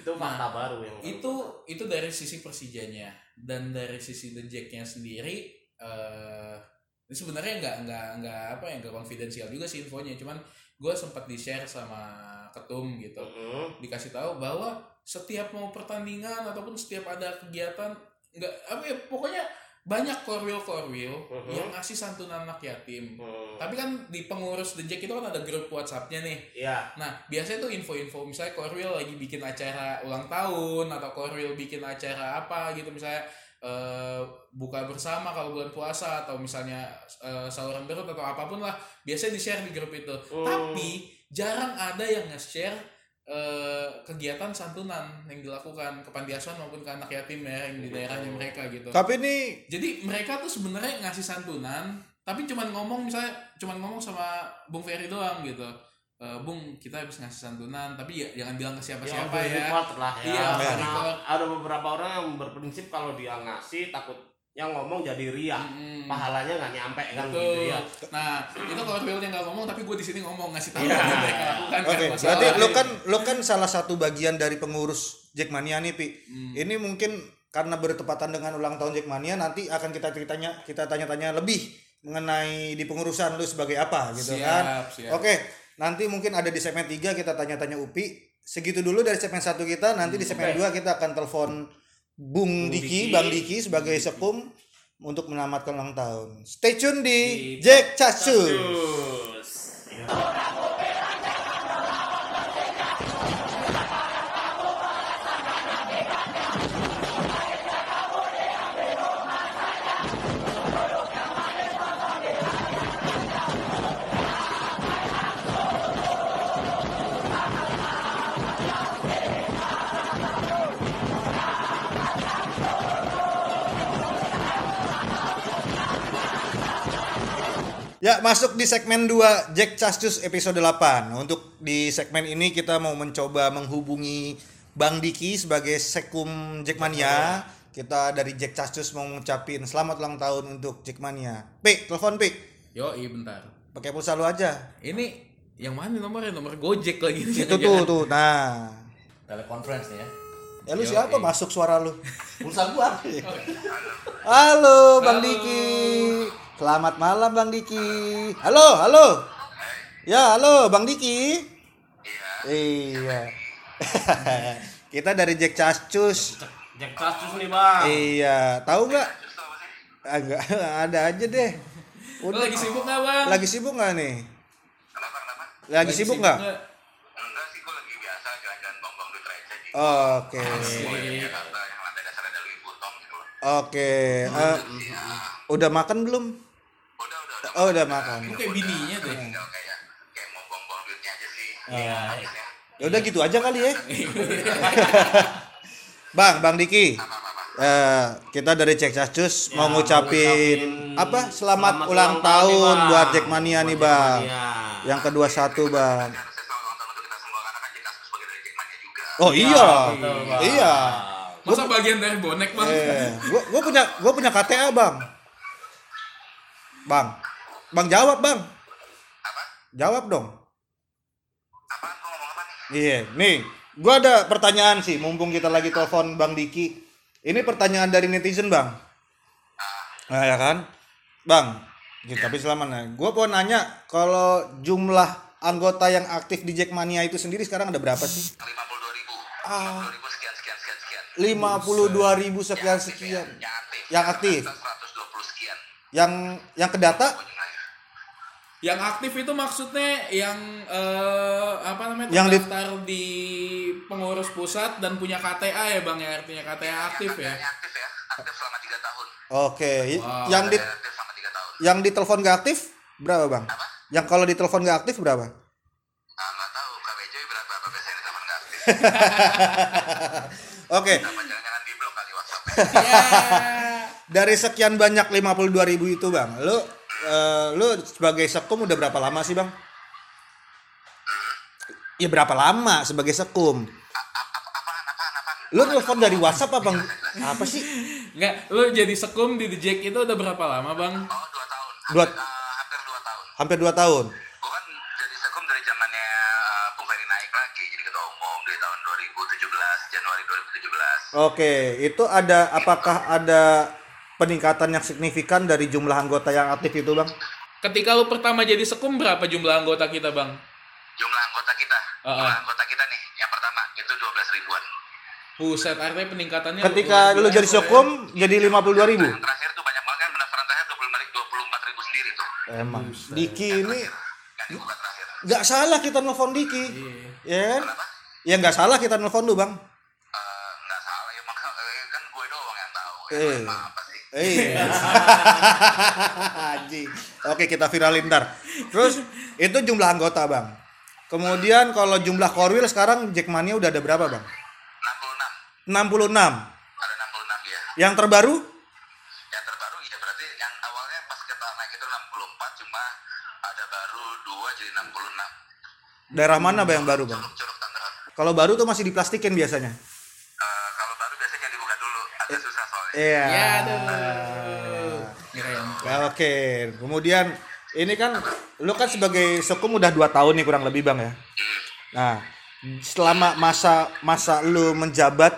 Speaker 2: Itu fakta baru yang
Speaker 3: itu itu dari sisi Persijanya dan dari sisi The Jacknya sendiri eh ini sebenarnya nggak nggak nggak apa ya nggak konfidensial juga sih infonya cuman gue sempat di share sama ketum gitu
Speaker 2: Mm-mm.
Speaker 3: dikasih tahu bahwa setiap mau pertandingan ataupun setiap ada kegiatan nggak apa ya pokoknya banyak korwil korwil
Speaker 2: Mhm.
Speaker 3: yang ngasih santunan anak yatim
Speaker 2: Hmm.
Speaker 3: tapi kan di pengurus The Jack itu kan ada grup WhatsAppnya nih
Speaker 2: Iya.
Speaker 3: Nah, biasanya tuh info-info misalnya Korwil lagi bikin acara ulang tahun atau Korwil bikin acara apa gitu misalnya eh, buka bersama kalau bulan puasa atau misalnya eh, saluran berut atau apa pun lah biasanya di-share di grup itu.
Speaker 2: Hmm.
Speaker 3: Tapi jarang ada yang nge-share eh, kegiatan santunan yang dilakukan ke panti asuhan maupun ke anak yatim ya yang di daerahnya mereka gitu.
Speaker 1: tapi ini
Speaker 3: Jadi mereka tuh sebenarnya ngasih santunan, tapi cuman ngomong misalnya cuman ngomong sama Bung Ferry doang gitu. E, Bung, kita habis ngasih santunan, tapi ya jangan bilang ke siapa-siapa ya.
Speaker 2: record lah ya.
Speaker 3: Iya, record.
Speaker 2: ada beberapa orang yang berprinsip kalau dia ngasih takutnya ngomong jadi ria.
Speaker 3: Mm-mm.
Speaker 2: Pahalanya nggak nyampe kan
Speaker 3: Betul.
Speaker 2: gitu ya.
Speaker 3: Nah, itu kalau Rilnya nggak ngomong, tapi gue di sini ngomong ngasih tahu
Speaker 2: Iya.
Speaker 3: apa yang mereka lakukan.
Speaker 1: Oke,
Speaker 3: kan, masalah.
Speaker 1: berarti lo kan lo kan salah satu bagian dari pengurus Jackmania nih, Pi.
Speaker 3: Hmm.
Speaker 1: Ini mungkin karena bertepatan dengan ulang tahun Jackmania nanti akan kita ceritanya kita tanya-tanya lebih mengenai di pengurusan lu sebagai apa gitu
Speaker 3: siap,
Speaker 1: kan.
Speaker 3: siap.
Speaker 1: Oke, nanti mungkin ada di segmen 3 kita tanya-tanya Upi. Segitu dulu dari segmen 1 kita, nanti di segmen
Speaker 2: Oke.
Speaker 1: 2 kita akan telepon Bung
Speaker 2: Bung
Speaker 1: Diki,
Speaker 2: Diki.
Speaker 1: Bang Diki sebagai sekum untuk menamatkan ulang tahun. Stay tune di,
Speaker 2: Di
Speaker 1: Jack Cacu.
Speaker 2: Cus. Ya.
Speaker 1: Ya, masuk di segmen 2 Jack Cascus episode 8. Untuk di segmen ini kita mau mencoba menghubungi Bang Diki sebagai Sekum Jackmania. Kita dari Jack Cascus mau ngucapin selamat ulang tahun untuk Jackmania. Pi, telepon Pi.
Speaker 3: Yo, iya bentar.
Speaker 1: Pakai pulsa lu aja.
Speaker 3: Ini yang mana nomornya? Nomor Gojek lagi.
Speaker 1: Itu tuh tuh. Nah.
Speaker 5: telekonferensi ya
Speaker 1: Ya lu
Speaker 3: Yo,
Speaker 1: siapa
Speaker 3: iya.
Speaker 1: masuk suara lu?
Speaker 5: pulsa gua
Speaker 1: Halo Bang Diki. Selamat malam Bang Diki. Halo, halo. Ya, halo Bang Diki. Iya. Kita dari Jack Cascus.
Speaker 2: Jack Casus nih bang
Speaker 1: Iya, tahu nggak? Ah, Enggak, ada aja deh.
Speaker 3: Lu
Speaker 1: Udah
Speaker 3: lagi sibuk nggak bang?
Speaker 1: lagi sibuk nggak nih? Lagi sibuk nggak?
Speaker 6: Enggak sih, lagi biasa jalan-jalan di di
Speaker 1: Oke. Oke. Eh, udah makan belum?
Speaker 6: Udah, udah, udah.
Speaker 1: Oh, udah makan.
Speaker 3: Lu kayak bininya deh.
Speaker 6: Tinggal kayak kayak mau bongbong duitnya aja sih.
Speaker 2: Iya
Speaker 6: Habisnya
Speaker 1: Ya udah gitu aja kali ya. bang, Bang Diki. Eh, kita dari Cek Cascus mau ngucapin apa? Selamat, ulang, tahun
Speaker 2: nih,
Speaker 1: buat. Jackmania nih, Bang.
Speaker 2: Jackmania.
Speaker 1: Yang kedua satu, Bang.
Speaker 6: selamat ulang kan.
Speaker 1: Oh iya. Iya.
Speaker 3: Masa bagian dari bonek bang?
Speaker 1: Eh, gua gua punya gua punya KTA, Bang. Bang. Bang jawab, Bang.
Speaker 6: Apa?
Speaker 1: Jawab dong.
Speaker 6: Apa nih?
Speaker 1: Iya, nih, gua ada pertanyaan sih, mumpung kita lagi telepon Bang Diki. Ini pertanyaan dari netizen, Bang. Nah, ya kan? Bang, gitu, tapi selama nah, gua mau nanya kalau jumlah anggota yang aktif di Jackmania itu sendiri sekarang ada berapa sih?
Speaker 6: 52 ribu.
Speaker 1: Ah.
Speaker 6: 52 ribu sekian, sekian, sekian, sekian.
Speaker 1: 52 ribu sekian sekian.
Speaker 6: Yang aktif.
Speaker 1: Yang aktif.
Speaker 6: Kita 120 sekian.
Speaker 1: Yang yang kedata
Speaker 6: Jumlahnya.
Speaker 3: Yang aktif itu maksudnya yang eh, apa namanya
Speaker 1: Yang di-
Speaker 3: terdaftar di... pengurus pusat dan punya KTA ya bang ya artinya KTA aktif ya.
Speaker 6: Yang aktif ya. Aktif selama 3 tahun.
Speaker 1: Oke,
Speaker 3: Wow.
Speaker 1: yang di
Speaker 6: Yang aktif selama 3 tahun.
Speaker 1: yang ditelepon gak aktif berapa, Bang?
Speaker 6: Apa?
Speaker 1: Yang kalau ditelepon gak aktif berapa?
Speaker 6: Ah, nggak tahu. Joy berapa? Apa biasanya telepon nggak aktif?
Speaker 1: Oke,
Speaker 6: Apa jangan-jangan di blok kali WhatsApp?
Speaker 3: Ya.
Speaker 1: dari sekian banyak 52 ribu itu bang, lu eh, lu sebagai sekum udah berapa lama sih bang? Ya berapa lama sebagai sekum? Lu telepon dari WhatsApp apa bang? Apa sih?
Speaker 3: Enggak, lu jadi sekum di The Jack itu udah berapa lama bang?
Speaker 6: Oh, 2 tahun.
Speaker 1: Dua-
Speaker 6: Hampir, ah, hampir 2 tahun.
Speaker 1: Hampir 2 tahun. Oke, itu ada apakah ada peningkatan yang signifikan dari jumlah anggota yang aktif itu bang?
Speaker 3: Ketika lu pertama jadi sekum berapa jumlah anggota kita bang?
Speaker 6: Jumlah anggota kita,
Speaker 3: Ah, ah.
Speaker 6: jumlah anggota kita nih yang pertama itu 12 ribuan.
Speaker 3: Buset, artinya peningkatannya
Speaker 1: Ketika lu jadi
Speaker 3: ya.
Speaker 1: sekum jadi 52 ribu?
Speaker 6: Yang terakhir tuh banyak banget kan pendaftaran terakhir 25 24 ribu sendiri tuh.
Speaker 1: Emang. Diki ini
Speaker 6: Yang dibuka terakhir.
Speaker 1: nggak salah kita nelfon Diki,
Speaker 3: Iya.
Speaker 1: ya kan?
Speaker 6: Kenapa?
Speaker 1: Ya nggak salah kita nelfon lu bang.
Speaker 6: Eh, nggak salah ya maka eh, kan gue doang yang tahu. Ya,
Speaker 1: Eh.
Speaker 6: apa sih?
Speaker 1: Eh. Anjing. Oke, kita viralin ntar. Terus itu jumlah anggota, Bang. Kemudian kalau jumlah korwil sekarang Jackmania udah ada berapa, Bang?
Speaker 6: 66.
Speaker 1: 66.
Speaker 6: Ada 66 ya.
Speaker 1: Yang terbaru
Speaker 6: Yang terbaru ya berarti yang awalnya pas kita naik itu 64 cuma ada baru 2 jadi 66.
Speaker 1: daerah mana, Bang, yang baru, Bang?
Speaker 6: Curug Tangerang.
Speaker 1: Kalau baru tuh masih diplastikin biasanya. Iya.
Speaker 3: Ya aduh.
Speaker 1: Ya, oke. Kemudian ini kan lu kan sebagai sekum udah dua tahun nih kurang lebih bang ya. Nah, selama masa masa lu menjabat,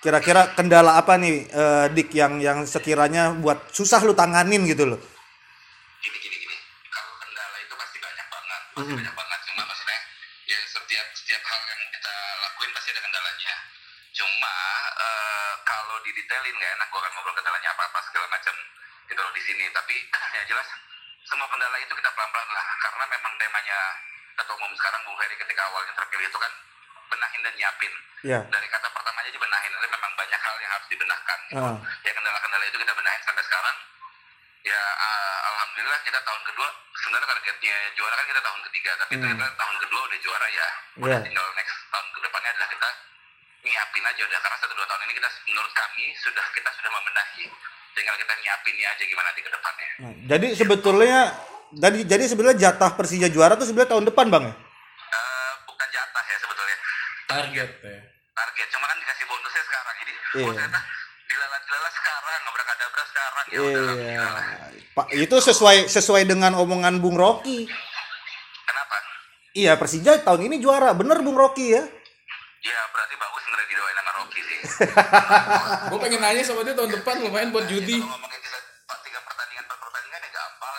Speaker 1: kira-kira kendala apa nih eh, dik yang yang sekiranya buat susah lu tanganin gitu loh?
Speaker 6: Gini gini gini. Kalau kendala itu pasti banyak banget, pasti banyak banget. Cuma maksudnya ya setiap setiap hal yang kita lakuin pasti ada kendalanya. Cuma eh, kalau didetailin nggak enak gue akan ngobrol kendalanya apa apa segala macam gitu loh di sini. Tapi ya jelas semua kendala itu kita pelan-pelan lah karena memang temanya ketua umum sekarang Bung Ferry ketika awalnya terpilih itu kan benahin dan nyiapin.
Speaker 1: Ya.
Speaker 6: Dari kata pertamanya aja benahin, tapi memang banyak hal yang harus dibenahkan. gitu.
Speaker 1: Ah.
Speaker 6: Ya kendala-kendala itu kita benahin sampai sekarang. Ya ah, alhamdulillah kita tahun kedua sebenarnya targetnya juara kan kita tahun ketiga, tapi ternyata tahun kedua udah juara ya. Udah
Speaker 1: Iya.
Speaker 6: tinggal next tahun ke depannya adalah kita nyiapin aja udah karena satu dua tahun ini kita menurut kami sudah kita sudah membenahi tinggal kita nyiapinnya aja gimana di ke depannya
Speaker 1: Nah, jadi sebetulnya jadi jadi sebenarnya jatah Persija juara tuh sebenarnya tahun depan bang ya?
Speaker 6: Eh, bukan jatah ya sebetulnya
Speaker 3: Target ya.
Speaker 6: target cuma kan dikasih bonusnya sekarang jadi
Speaker 1: Iya.
Speaker 6: oh ternyata dilalat-lalat sekarang ngabrak-adabrak sekarang ya udah lah,
Speaker 1: Iya. Pak itu sesuai sesuai dengan omongan Bung Rocky.
Speaker 6: kenapa
Speaker 1: Iya Persija tahun ini juara, bener Bung Rocky ya?
Speaker 6: ya berarti bagus sebenarnya didoain sama Rocky sih
Speaker 3: Gue pengen nanya sama dia tahun depan lumayan buat judi.
Speaker 6: kalau ngomongin bisa tiga pertandingan per pertandingan ya gampang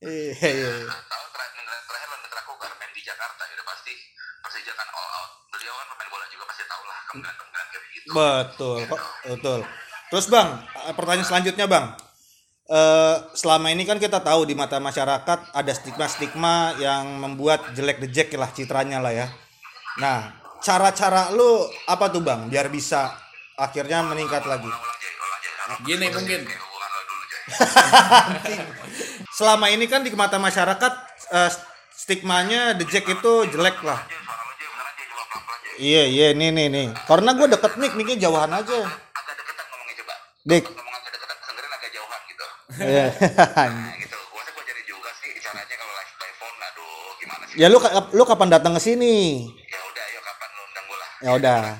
Speaker 1: Iya, iya.
Speaker 6: Nah, tahu terakhir terakhir terakhir lawan Mitra Kukar main di Jakarta ya udah pasti Persija kan all out. Beliau kan pemain bola juga pasti tahu lah kemungkinan-kemungkinan kayak gitu.
Speaker 1: Betul, kok betul. Terus Bang, eh, pertanyaan selanjutnya Bang. Eh, selama ini kan kita tahu di mata masyarakat ada stigma-stigma yang membuat jelek dejek lah citranya lah ya. Nah, cara-cara lu apa tuh Bang biar bisa akhirnya meningkat lagi?
Speaker 3: Gini mungkin.
Speaker 1: Selama ini kan di mata masyarakat eh, stigmanya dejek itu jelek lah. Iya, iya, nih nih nih. Karena gue deket mic, micnya jauhan aja.
Speaker 6: Agak deketan ngomongnya coba.
Speaker 1: Dik.
Speaker 6: Pas ngomong agak deketan, kedengeran agak jauhan gitu.
Speaker 1: Iya.
Speaker 6: Nah gitu, gua sih gua cari juga sih caranya kalau live by phone, aduh gimana sih?
Speaker 1: ya lu lu kapan datang ke sini?
Speaker 6: Ya udah.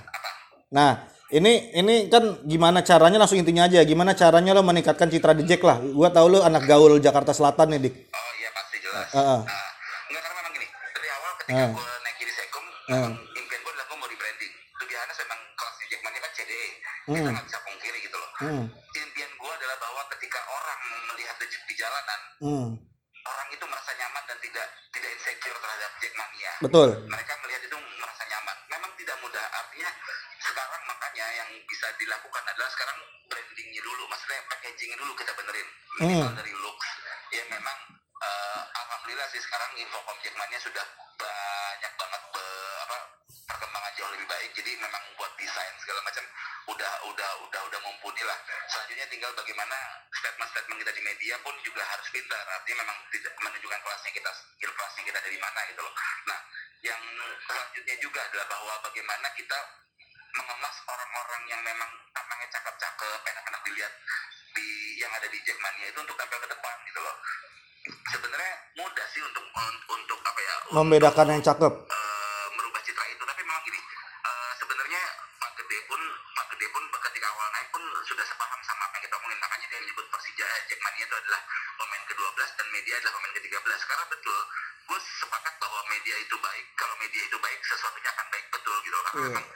Speaker 1: Nah, ini ini kan gimana caranya langsung intinya aja. Gimana caranya lo meningkatkan citra di Jack lah. Gua tahu lu anak gaul Jakarta Selatan nih, Dik.
Speaker 6: Oh iya pasti jelas.
Speaker 1: Heeh.
Speaker 6: Nah, enggak karena memang gini, dari awal ketika
Speaker 1: Heeh.
Speaker 6: gua naik di Sekom,
Speaker 1: Heeh.
Speaker 6: impian gua adalah gua mau di branding. To be honest, memang kelasnya Jackmania kan CDE. Kita
Speaker 1: Hmm.
Speaker 6: nggak bisa pungkiri gitu loh.
Speaker 1: Hmm.
Speaker 6: Impian gua adalah bahwa ketika orang melihat The Jack di jalanan,
Speaker 1: Hmm.
Speaker 6: orang itu merasa nyaman dan tidak tidak insecure terhadap Jackmania.
Speaker 1: Betul.
Speaker 6: mereka melihat itu makanya yang bisa dilakukan adalah sekarang brandingnya dulu, maksudnya packagingnya dulu kita benerin. Minimal
Speaker 1: Hmm.
Speaker 6: dari looks. Ya memang eh, alhamdulillah sih sekarang Infocom Jackmania sudah banyak banget be- apa perkembangan jauh lebih baik. Jadi memang buat desain segala macam udah udah udah udah mumpuni lah. Selanjutnya tinggal bagaimana statement-statement kita di media pun juga harus pintar. Artinya memang tidak menunjukkan kelasnya kita, skill kelasnya kita dari mana gitu loh. Nah, yang selanjutnya juga adalah bahwa bagaimana kita mengemas orang-orang yang memang tampangnya cakep-cakep, enak-enak dilihat di yang ada di Jackmania itu untuk tampil ke depan gitu loh. Sebenarnya mudah sih untuk un- untuk apa ya? untuk,
Speaker 1: Membedakan yang cakep.
Speaker 6: eh, merubah citra itu tapi memang gini eh, sebenarnya Pak Gede pun Pak Gede pun ketika awal naik pun sudah sepaham sama apa yang kita omongin makanya dia menyebut Persija eh, Jackmania itu adalah pemain ke-12 dan media adalah pemain ke-13 karena betul gue sepakat bahwa media itu baik kalau media itu baik sesuatunya akan baik betul gitu karena
Speaker 1: Iya.
Speaker 6: memang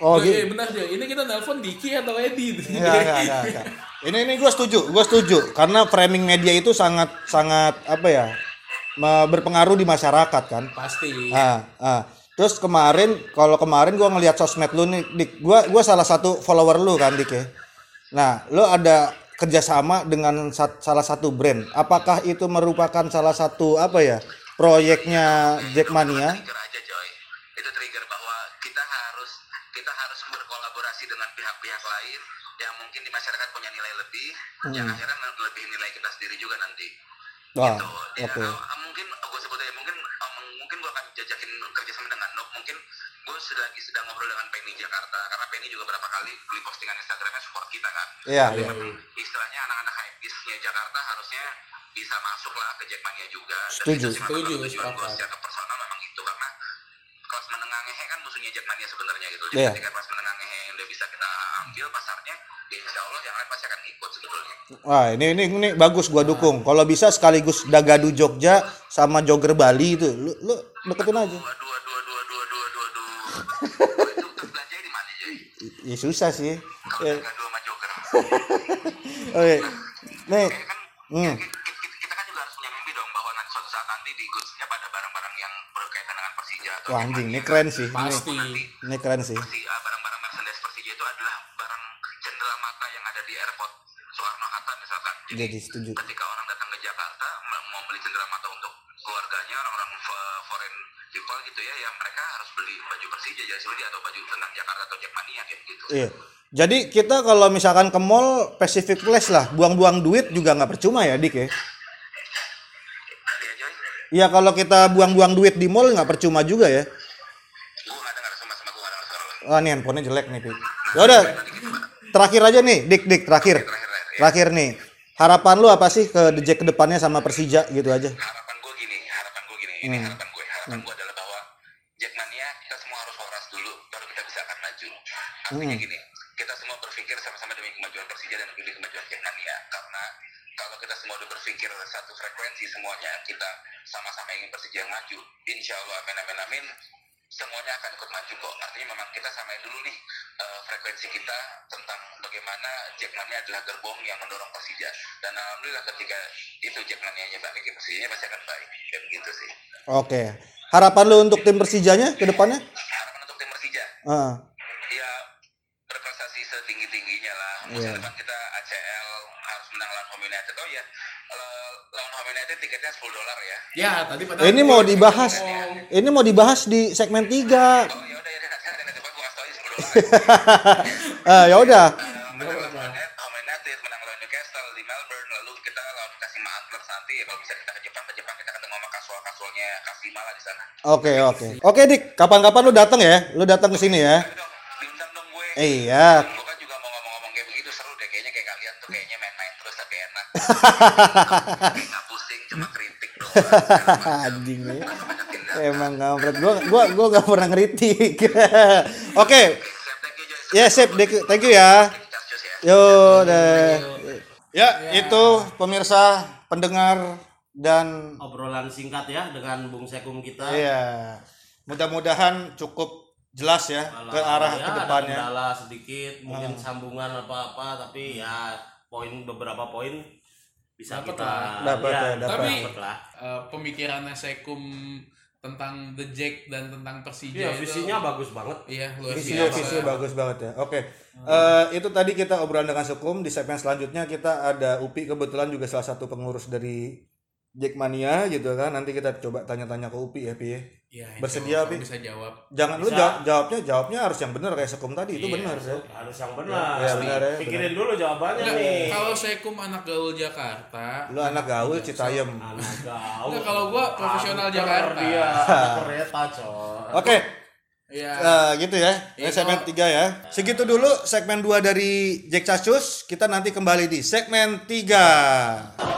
Speaker 1: Oh,
Speaker 3: iya
Speaker 1: gitu.
Speaker 3: benar ya. Ini kita nelpon Diki atau Edi?
Speaker 1: Enggak, enggak, enggak. Ini ini gue setuju, gue setuju karena framing media itu sangat sangat apa ya berpengaruh di masyarakat kan.
Speaker 3: Pasti.
Speaker 1: Ah, ah. Terus kemarin, kalau kemarin gua ngelihat sosmed lu nih, Dik, gua gua salah satu follower lu kan, Dik ya. Nah, lu ada kerjasama dengan sat- salah satu brand. Apakah itu merupakan salah satu apa ya proyeknya Jackmania?
Speaker 6: Masyarakat punya nilai lebih yang akhirnya lebih nilai kita sendiri juga nanti.
Speaker 1: Wah,
Speaker 6: gitu. Ya, uh, mungkin gue sebut aja mungkin uh, mungkin gue akan jajakin kerjasama dengan Nok. Mungkin gue sudah lagi sedang ngobrol dengan Penny Jakarta karena Penny juga berapa kali beli postingan Instagramnya support kita kan?
Speaker 1: Iya, iya.
Speaker 6: memang istilahnya anak-anak hypebeastnya Jakarta harusnya bisa masuk lah ke Jackmania juga. Dan
Speaker 1: Setuju.
Speaker 6: itu memang
Speaker 3: Setuju,
Speaker 6: tujuan gue secara personal memang itu karena kelas menengah ngehe kan musuhnya Jackmania sebenarnya gitu. Jadi
Speaker 1: Iya.
Speaker 6: ketika kelas menengah ngehe yang udah bisa kita ambil pasarnya ya insya Allah yang lain pasti akan ikut sebetulnya
Speaker 1: Wah, ini ini ini bagus gua dukung. Kalau bisa sekaligus Dagadu Jogja sama Jogger Bali itu. Lu lu deketin aja.
Speaker 6: Aduh, aduh, aduh, aduh. itu terus belanja di mana?
Speaker 1: Ya susah sih.
Speaker 6: Kalau
Speaker 1: Ya,
Speaker 6: Gaduh sama Joker.
Speaker 1: Oke. Nih,
Speaker 6: kan
Speaker 1: Hmm.
Speaker 6: kita, kan juga harus punya mimpi dong bahwa nanti suatu saat nanti di goodsnya pada barang-barang yang berkaitan dengan Persija
Speaker 1: wah anjing, ini keren sih.
Speaker 3: Pasti.
Speaker 1: ini keren sih.
Speaker 6: Jadi,
Speaker 1: Jadi setuju.
Speaker 6: ketika orang datang ke Jakarta mau beli cendera mata untuk keluarganya orang-orang fo- foreign people gitu ya, ya mereka harus beli baju Persija jadi seperti atau baju tentang Jakarta atau Jackmania kayak gitu.
Speaker 1: Iya. Jadi kita kalau misalkan ke mall Pacific Place lah, buang-buang duit juga nggak percuma ya, Dik ya.
Speaker 6: Iya
Speaker 1: Iya kalau kita buang-buang duit di mall nggak percuma juga ya. Wah, ini handphonenya jelek nih, Pik. Ya udah, terakhir aja nih, Dik, Dik, terakhir.
Speaker 6: Terakhir, terakhir, ya.
Speaker 1: Terakhir nih. Harapan lu apa sih ke The Jack ke depannya sama Persija gitu aja?
Speaker 6: harapan gue gini, harapan gue gini, ini harapan gue, harapan gue adalah bahwa Jackmania kita semua harus waras dulu, baru kita bisa akan maju. Artinya gini, kita semua berpikir berpikir sama-sama demi kemajuan Persija dan demi kemajuan Jackmania. Karena kalau kita semua udah berpikir satu frekuensi semuanya kita sama-sama ingin Persija maju insya Allah amin amin amin semuanya akan ikut maju kok. Artinya memang kita samain dulu nih eh, frekuensi kita tentang bagaimana Jackmania adalah gerbong yang mendorong Persija. Dan alhamdulillah ketika itu Jackmania-nya balik ya Persijanya pasti akan baik. Ya begitu sih.
Speaker 1: Oke. Harapan lu untuk tim Persijanya ke depannya?
Speaker 6: harapan untuk tim Persija?
Speaker 1: Ah,
Speaker 6: ya berprestasi setinggi tingginya lah. Musim
Speaker 1: Iya.
Speaker 6: depan kita ACL harus menang lawan Home United. Oh ya lawan Home United tiketnya 10 dolar ya.
Speaker 3: Ya, tadi pada
Speaker 1: ini mau dibahas. Ini mau dibahas di segmen 3.
Speaker 6: oh ya udah ya nanti nanti coba gua kasih tau aja 10 dolar
Speaker 1: Ah, ya udah. Oke, oke. Oke, Dik. Kapan-kapan lu datang ya? Lu datang ke sini ya. Iya.
Speaker 6: gue kan juga mau ngomong-ngomong kayak begitu seru deh kayaknya kayak kalian tuh kayaknya main-main terus tapi enak Kayak nggak pusing cuma kritik doang
Speaker 1: Anjing Emang kampret. Gua gua gua gak pernah ngeritik. Oke.
Speaker 6: Siap, thank you, Joy.
Speaker 1: Ya, sip. Dik. Thank you ya.
Speaker 6: Ya.
Speaker 1: Yo, deh. Ya, itu pemirsa, pendengar dan
Speaker 2: obrolan singkat ya dengan Bung Sekum kita.
Speaker 1: iya. Mudah-mudahan cukup jelas ya
Speaker 2: Kalau
Speaker 1: ke arah
Speaker 2: ya,
Speaker 1: ke
Speaker 2: ada kendala sedikit, mungkin sambungan apa-apa, tapi ya poin beberapa poin bisa
Speaker 3: Dapat
Speaker 2: kita
Speaker 3: lah.
Speaker 1: Dapat
Speaker 2: ya,
Speaker 1: ya, dapat.
Speaker 3: Tapi
Speaker 2: dapat lah.
Speaker 3: eh, pemikirannya Sekum tentang The Jack dan tentang Persija
Speaker 2: Iya,
Speaker 3: itu
Speaker 2: visinya bagus banget.
Speaker 3: iya luar
Speaker 1: Visinya,
Speaker 3: biasa.
Speaker 1: visinya bagus banget ya. Oke. Eh, itu tadi kita obrolan dengan Sukum. Di segmen selanjutnya kita ada Upi kebetulan juga salah satu pengurus dari Jackmania gitu kan. Nanti kita coba tanya-tanya ke Upi ya, Pi. Ya.
Speaker 3: Iya,
Speaker 1: Bersedia, Pi?
Speaker 3: bisa jawab.
Speaker 1: Jangan lu
Speaker 2: Bisa.
Speaker 1: jawab, jawabnya jawabnya harus yang benar kayak Sukum tadi. Itu
Speaker 3: Iya,
Speaker 1: benar ya.
Speaker 2: Harus yang benar.
Speaker 1: Iya, benar ya,
Speaker 2: Pikirin dulu jawabannya
Speaker 3: Enggak,
Speaker 2: nih.
Speaker 3: kalau Sekum anak gaul Jakarta,
Speaker 1: Lu anak gaul Citayam.
Speaker 2: Anak gaul.
Speaker 3: Enggak, kalau gua profesional
Speaker 2: Angker
Speaker 3: Jakarta.
Speaker 2: Dia anak kereta, coy.
Speaker 1: Oke.
Speaker 3: ya
Speaker 1: Eh, gitu ya.
Speaker 3: Iya,
Speaker 1: segmen
Speaker 3: kalau-
Speaker 1: 3 ya. Segitu dulu segmen 2 dari Jack Casus. Kita nanti kembali di segmen 3.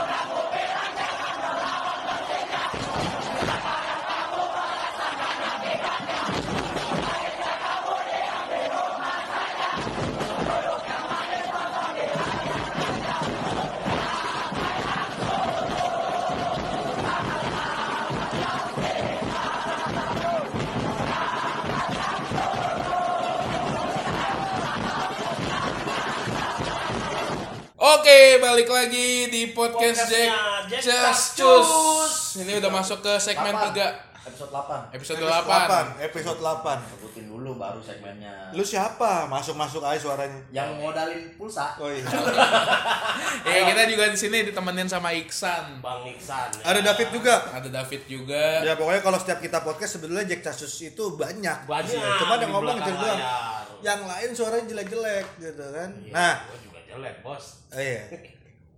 Speaker 3: Oke, balik lagi di podcast Jack Just Cus. Ini udah masuk ke segmen 3
Speaker 5: Episode 8.
Speaker 3: episode 8.
Speaker 1: 8, episode 8.
Speaker 5: Sebutin dulu baru segmennya.
Speaker 1: Lu siapa? Masuk-masuk aja suaranya.
Speaker 5: Yang modalin pulsa.
Speaker 1: Oh iya.
Speaker 3: Ya, kita juga di sini ditemenin sama Iksan.
Speaker 2: Bang Iksan. ya.
Speaker 1: Ada David juga.
Speaker 3: Ada David juga.
Speaker 1: Ya pokoknya kalau setiap kita podcast sebetulnya Jack Casus itu banyak.
Speaker 2: Banyak.
Speaker 1: Cuma yang
Speaker 2: di
Speaker 1: ngomong
Speaker 2: belakang
Speaker 1: itu doang.
Speaker 2: layar.
Speaker 1: Yang lain suaranya jelek-jelek gitu kan.
Speaker 2: Iya,
Speaker 1: Nah,
Speaker 2: gua juga jelek, Bos.
Speaker 1: oh iya.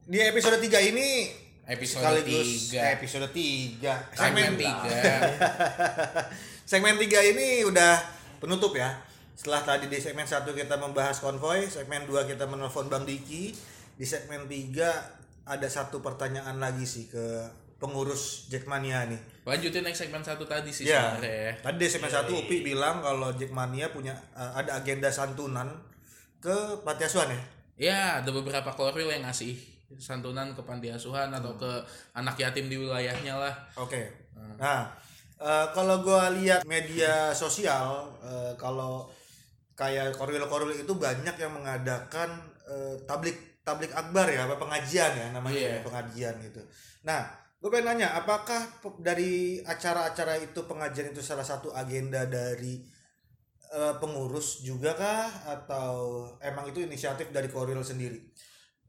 Speaker 1: Di episode 3 ini
Speaker 3: Episode
Speaker 1: sekaligus
Speaker 3: 3.
Speaker 1: eh, episode 3.
Speaker 3: Segmen
Speaker 1: Segmen
Speaker 3: 3.
Speaker 1: Segmen 3 ini udah penutup ya. Setelah tadi di segmen 1 kita membahas konvoy, segmen 2 kita menelpon Bang Diki. Di segmen 3 ada satu pertanyaan lagi sih ke pengurus Jackmania nih.
Speaker 3: Lanjutin next segmen 1 tadi sih
Speaker 1: Ya.
Speaker 3: sebenarnya ya.
Speaker 1: Tadi di segmen 1 Upi bilang kalau Jackmania punya eh, ada agenda santunan ke panti asuhan ya.
Speaker 3: Ya, ada beberapa korwil yang ngasih santunan ke panti asuhan atau ke anak yatim di wilayahnya lah.
Speaker 1: Oke. Nah, eh, kalau gua lihat media sosial, eh, kalau kayak korwil-korwil itu banyak yang mengadakan eh, tablik tablik akbar ya, apa pengajian ya namanya
Speaker 3: Iya.
Speaker 1: ya, pengajian gitu. Nah, gue pengen nanya, apakah dari acara-acara itu pengajian itu salah satu agenda dari eh, pengurus juga kah atau emang itu inisiatif dari korwil sendiri?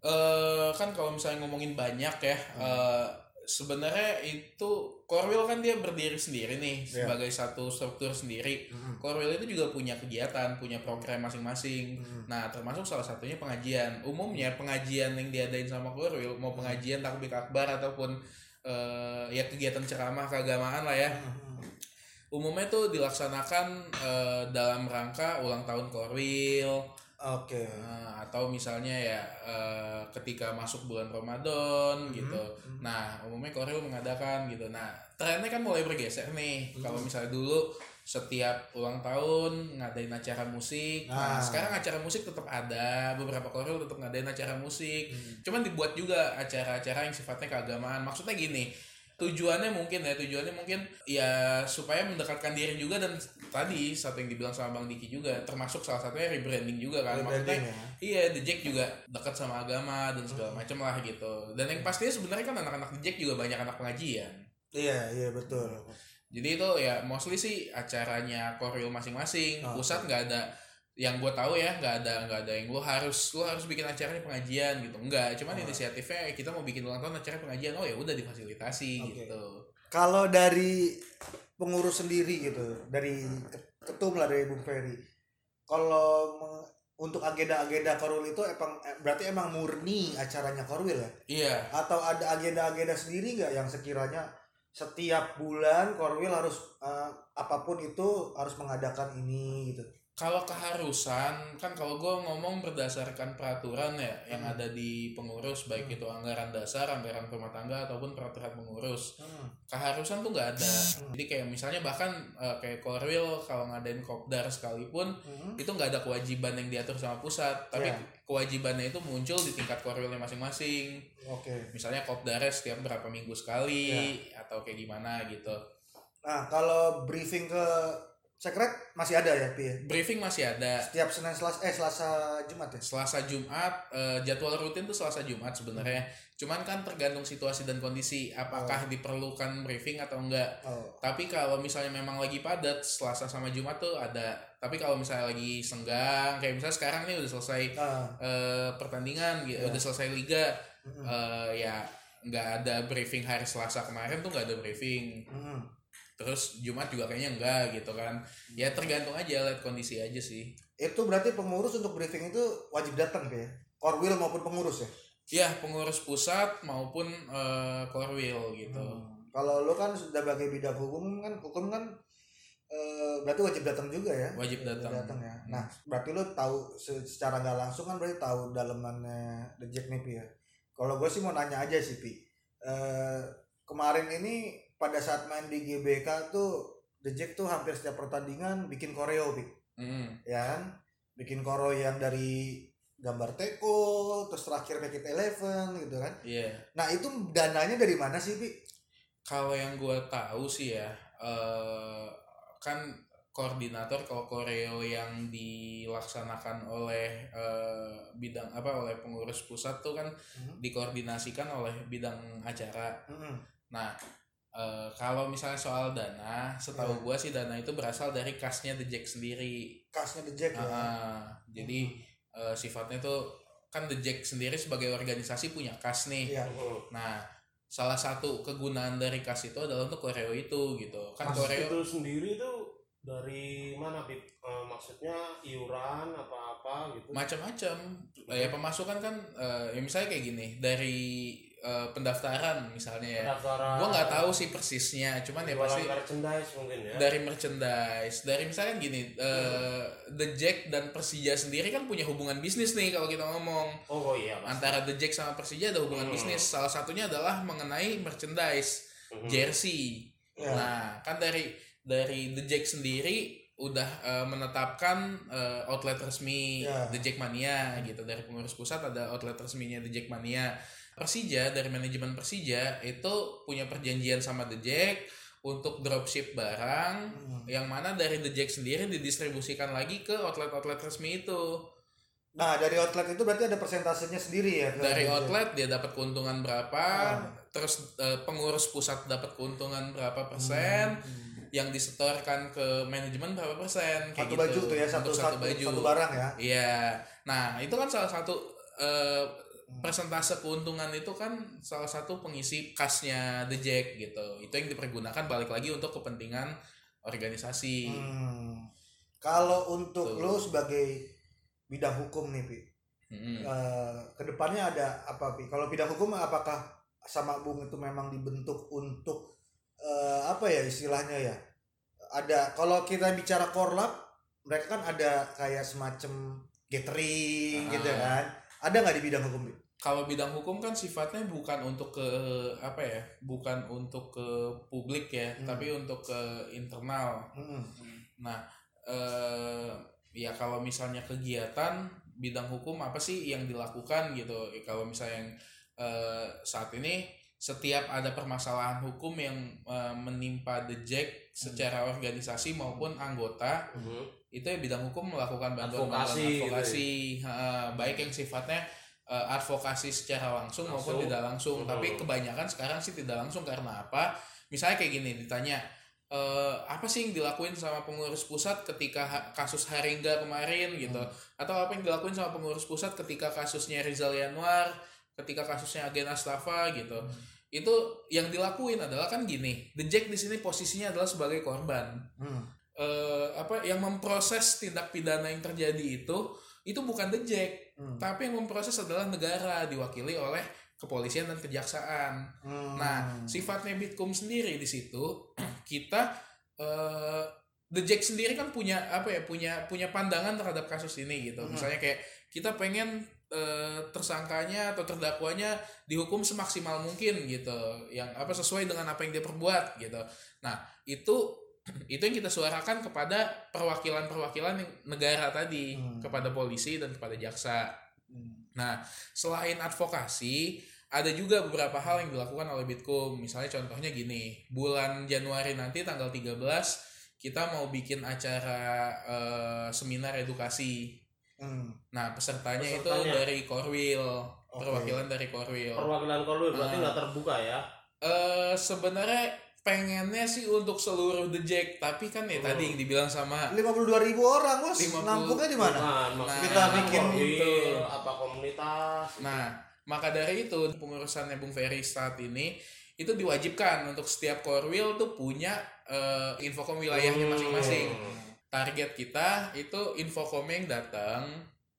Speaker 3: eh kan kalau misalnya ngomongin banyak ya eh sebenarnya itu Korwil kan dia berdiri sendiri nih
Speaker 1: Iya.
Speaker 3: sebagai satu struktur sendiri. Korwil itu juga punya kegiatan, punya program masing-masing. Nah, termasuk salah satunya pengajian. Umumnya pengajian yang diadain sama Korwil mau pengajian takbir akbar ataupun eh, ya kegiatan ceramah keagamaan lah ya. Umumnya tuh dilaksanakan eh, dalam rangka ulang tahun Korwil,
Speaker 1: Oke.
Speaker 3: Nah, atau misalnya ya eh, ketika masuk bulan Ramadan gitu. Nah, umumnya Koril mengadakan gitu. Nah, trennya kan mulai bergeser nih. Kalau misalnya dulu setiap ulang tahun ngadain acara musik. Nah,
Speaker 1: Ah.
Speaker 3: sekarang acara musik tetap ada, beberapa koril tetap ngadain acara musik.
Speaker 1: Hmm.
Speaker 3: Cuman dibuat juga acara-acara yang sifatnya keagamaan. Maksudnya gini, tujuannya mungkin ya, tujuannya mungkin ya supaya mendekatkan diri juga dan tadi satu yang dibilang sama Bang Diki juga termasuk salah satunya rebranding juga kan.
Speaker 1: Rebranding
Speaker 3: Maksudnya
Speaker 1: ya.
Speaker 3: Iya, The Jack juga dekat sama agama dan segala macam lah gitu. Dan yang pastinya sebenarnya kan anak-anak The Jack juga banyak anak pengajian.
Speaker 1: Iya, iya betul.
Speaker 3: Jadi itu ya mostly sih acaranya koril masing-masing.
Speaker 1: Oh.
Speaker 3: Pusat nggak ada yang gue tahu ya nggak ada nggak ada yang lu harus lu harus bikin acaranya pengajian gitu enggak cuman
Speaker 1: Oh.
Speaker 3: inisiatifnya kita mau bikin ulang tahun acara pengajian oh ya udah difasilitasi
Speaker 1: Oke.
Speaker 3: gitu
Speaker 1: Kalau dari pengurus sendiri gitu, dari ketum lah dari Bung Ferry. Kalau untuk agenda-agenda Korwil itu emang eh, berarti emang murni acaranya Korwil ya?
Speaker 3: iya
Speaker 1: Atau ada agenda-agenda sendiri nggak yang sekiranya setiap bulan Korwil harus eh, apa pun itu harus mengadakan ini gitu?
Speaker 3: Kalau keharusan kan kalau gue ngomong berdasarkan peraturan ya yang
Speaker 1: Hmm.
Speaker 3: ada di pengurus baik itu anggaran dasar anggaran rumah tangga ataupun peraturan pengurus
Speaker 1: Hmm.
Speaker 3: keharusan tuh nggak ada jadi kayak misalnya bahkan eh, kayak korwil kalau ngadain kopdar sekalipun
Speaker 1: Hmm.
Speaker 3: itu nggak ada kewajiban yang diatur sama pusat tapi
Speaker 1: Ya.
Speaker 3: kewajibannya itu muncul di tingkat korwilnya masing-masing
Speaker 1: Oke.
Speaker 3: misalnya kopdarnya setiap berapa minggu sekali atau kayak gimana gitu
Speaker 1: Nah kalau briefing ke sekret masih ada ya Pi? ya?
Speaker 3: briefing masih ada
Speaker 1: Setiap Senin Selasa eh Selasa Jumat ya?
Speaker 3: Selasa Jumat eh, jadwal rutin tuh Selasa Jumat sebenarnya cuman kan tergantung situasi dan kondisi apakah diperlukan briefing atau enggak
Speaker 1: Oh.
Speaker 3: tapi kalau misalnya memang lagi padat Selasa sama Jumat tuh ada tapi kalau misalnya lagi senggang kayak misalnya sekarang nih udah selesai
Speaker 1: Nah,
Speaker 3: eh, pertandingan gitu
Speaker 1: Ya.
Speaker 3: udah selesai liga
Speaker 1: mm,
Speaker 3: eh, ya nggak ada briefing hari Selasa kemarin tuh nggak ada briefing
Speaker 1: mm.
Speaker 3: Terus Jumat juga kayaknya enggak gitu kan ya tergantung aja lihat kondisi aja sih
Speaker 1: itu berarti pengurus untuk briefing itu wajib datang ya? Korwil maupun pengurus ya?
Speaker 3: ya pengurus pusat maupun eh, korwil gitu
Speaker 1: Hmm. Kalau lo kan sudah sebagai bidang hukum kan hukum kan eh, berarti wajib datang juga ya?
Speaker 3: wajib datang
Speaker 1: ya. Nah, berarti lo tahu se- secara nggak langsung kan berarti tahu dalemannya The Jack nih ya. Kalau gue sih mau nanya aja sih Pi. Eh, kemarin ini pada saat main di GBK tuh The Jack tuh hampir setiap pertandingan bikin koreo Pi.
Speaker 3: Mm.
Speaker 1: ya kan bikin koro yang dari gambar teko terus terakhir make it eleven gitu kan
Speaker 3: iya
Speaker 1: nah itu dananya dari mana sih Pi?
Speaker 3: kalau yang gue tahu sih ya eh, kan koordinator kalau koreo yang dilaksanakan oleh eh, bidang apa oleh pengurus pusat tuh kan
Speaker 1: Hmm.
Speaker 3: dikoordinasikan oleh bidang acara
Speaker 1: Mm-mm.
Speaker 3: Nah, eh, kalau misalnya soal dana, setahu
Speaker 1: Iya.
Speaker 3: gua sih dana itu berasal dari kasnya The Jack sendiri.
Speaker 1: kasnya The Jack ya
Speaker 3: Ah, jadi eh, sifatnya tuh kan The Jack sendiri sebagai organisasi punya kas nih.
Speaker 1: Iya.
Speaker 3: Nah, salah satu kegunaan dari kas itu adalah untuk koreo itu gitu. Kan
Speaker 2: Mas
Speaker 3: koreo
Speaker 2: itu sendiri tuh dari mana Bib? Eh, maksudnya iuran apa-apa gitu
Speaker 3: macam-macam. Ya pemasukan kan eh, ya misalnya kayak gini dari eh, pendaftaran misalnya ya.
Speaker 2: pendaftaran
Speaker 3: Gua nggak tahu sih persisnya, cuman ya pasti
Speaker 2: merchandise mungkin ya
Speaker 3: dari merchandise dari misalnya gini eh, The Jack dan Persija sendiri kan punya hubungan bisnis nih kalau kita ngomong
Speaker 2: oh, oh iya pasti.
Speaker 3: antara The Jack sama Persija ada hubungan
Speaker 2: Hmm.
Speaker 3: bisnis salah satunya adalah mengenai merchandise
Speaker 2: Mhm.
Speaker 3: jersey
Speaker 1: Ya.
Speaker 3: nah kan dari dari The Jack sendiri udah eh, menetapkan eh, outlet resmi
Speaker 1: Ya.
Speaker 3: The Jack Mania gitu dari pengurus pusat ada outlet resminya The Jack Mania Persija dari manajemen Persija itu punya perjanjian sama The Jack untuk dropship barang
Speaker 1: Hmm.
Speaker 3: yang mana dari The Jack sendiri didistribusikan lagi ke outlet-outlet resmi itu.
Speaker 1: nah dari outlet itu berarti ada persentasenya sendiri ya
Speaker 3: Dari outlet dia dapat keuntungan berapa,
Speaker 1: Ah.
Speaker 3: terus eh, pengurus pusat dapat keuntungan berapa persen,
Speaker 1: Hmm.
Speaker 3: yang disetorkan ke manajemen berapa persen kayak
Speaker 1: satu
Speaker 3: gitu.
Speaker 1: baju tuh ya satu
Speaker 3: Untuk
Speaker 1: satu, satu barang ya
Speaker 3: Iya. Nah, itu kan salah satu eh, persentase keuntungan itu kan salah satu pengisi kasnya The Jack gitu. Itu yang dipergunakan balik lagi untuk kepentingan organisasi.
Speaker 1: Hmm. kalau untuk
Speaker 3: Tuh.
Speaker 1: lo sebagai bidang hukum nih Pi
Speaker 3: Mm-mm.
Speaker 1: eh, ke depannya ada apa Pi kalau bidang hukum apakah sama Bung itu memang dibentuk untuk eh, apa ya istilahnya ya ada kalau kita bicara korlap mereka kan ada kayak semacam gathering
Speaker 3: Ah.
Speaker 1: gitu kan ada nggak di bidang hukum?
Speaker 3: Kalau bidang hukum kan sifatnya bukan untuk ke apa ya? Bukan untuk ke publik ya,
Speaker 1: Hmm.
Speaker 3: tapi untuk ke internal.
Speaker 1: Hmm.
Speaker 3: Nah, eh ya kalau misalnya kegiatan bidang hukum apa sih yang dilakukan gitu? Ya, Kalau misalnya yang eh, saat ini setiap ada permasalahan hukum yang eh, menimpa The Jack secara organisasi maupun anggota
Speaker 2: Mhm.
Speaker 3: Itu ya bidang hukum melakukan bantuan
Speaker 2: Advokasi
Speaker 3: bantuan
Speaker 2: gitu
Speaker 3: advokasi. Ha, baik yang sifatnya eh, advokasi secara langsung, maupun
Speaker 2: Langsung.
Speaker 3: tidak langsung.
Speaker 2: Mhm.
Speaker 3: tapi kebanyakan sekarang sih tidak langsung karena apa? Misalnya kayak gini ditanya eh, apa sih yang dilakuin sama pengurus pusat ketika ha- kasus Haringga kemarin? Gitu. Atau apa yang dilakuin sama pengurus pusat ketika kasusnya Rizal Yanuar ketika kasusnya Agen Astafa gitu. Itu yang dilakuin adalah kan gini The Jack di sini posisinya adalah sebagai korban.
Speaker 1: Hmm.
Speaker 3: Eh, apa yang memproses tindak pidana yang terjadi itu itu bukan The Jack
Speaker 1: Hmm.
Speaker 3: tapi yang memproses adalah negara diwakili oleh kepolisian dan kejaksaan.
Speaker 1: Hmm.
Speaker 3: Nah, sifatnya Bitkom sendiri di situ kita eh The Jack sendiri kan punya apa ya punya punya pandangan terhadap kasus ini gitu.
Speaker 1: Mhm.
Speaker 3: Misalnya kayak kita pengen eh, tersangkanya atau terdakwanya dihukum semaksimal mungkin gitu, yang apa sesuai dengan apa yang dia perbuat gitu. Nah itu itu yang kita suarakan kepada perwakilan-perwakilan negara tadi
Speaker 1: Hmm.
Speaker 3: kepada polisi dan kepada jaksa.
Speaker 1: Hmm.
Speaker 3: Nah, selain advokasi, ada juga beberapa hal yang dilakukan oleh Bitkom. Misalnya contohnya gini, bulan Januari nanti tanggal 13 kita mau bikin acara eh, seminar edukasi.
Speaker 1: Hmm.
Speaker 3: Nah, pesertanya, itu
Speaker 2: Pesertanya.
Speaker 3: dari Korwil,
Speaker 1: Oke.
Speaker 3: perwakilan dari Korwil.
Speaker 2: perwakilan kolur berarti
Speaker 3: Ah.
Speaker 2: nggak terbuka ya
Speaker 3: Eh sebenarnya pengennya sih untuk seluruh The Jack, tapi kan ya
Speaker 2: Hmm.
Speaker 3: tadi yang dibilang sama
Speaker 1: 52 ribu orang bos
Speaker 3: 50.
Speaker 1: nampungnya di mana
Speaker 2: Bukan, maksudnya
Speaker 1: Kita bikin
Speaker 3: itu.
Speaker 2: apa komunitas
Speaker 3: Nah, maka dari itu pengurusannya Bung Ferry saat ini itu diwajibkan untuk setiap korwil tuh punya eh, infokom wilayahnya masing-masing.
Speaker 2: Hmm.
Speaker 3: Target kita itu infokom yang datang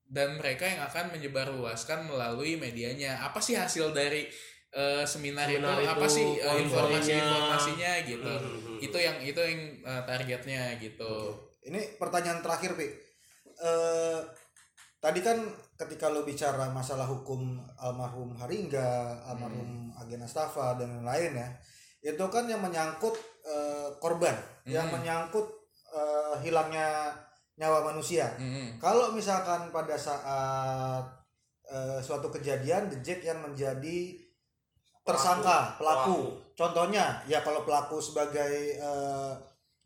Speaker 3: dan mereka yang akan menyebarluaskan melalui medianya. Apa sih hasil dari eh, seminar,
Speaker 2: Seminar
Speaker 3: itu? Apa
Speaker 2: itu,
Speaker 3: sih eh,
Speaker 2: poin-poinnya.
Speaker 3: informasi-informasinya gitu?
Speaker 2: Hmm.
Speaker 3: Itu yang itu yang eh, targetnya gitu.
Speaker 1: Ini pertanyaan terakhir, Pi. Eh tadi kan ketika lo bicara masalah hukum almarhum Haringga, almarhum Agen Astafa dan lain-lain ya, itu kan yang menyangkut eh, korban, yang
Speaker 3: Hmm.
Speaker 1: menyangkut eh, hilangnya nyawa manusia.
Speaker 3: Mm-mm.
Speaker 1: Kalau misalkan pada saat eh, suatu kejadian The Jack yang menjadi tersangka pelaku, contohnya ya kalau pelaku sebagai eh,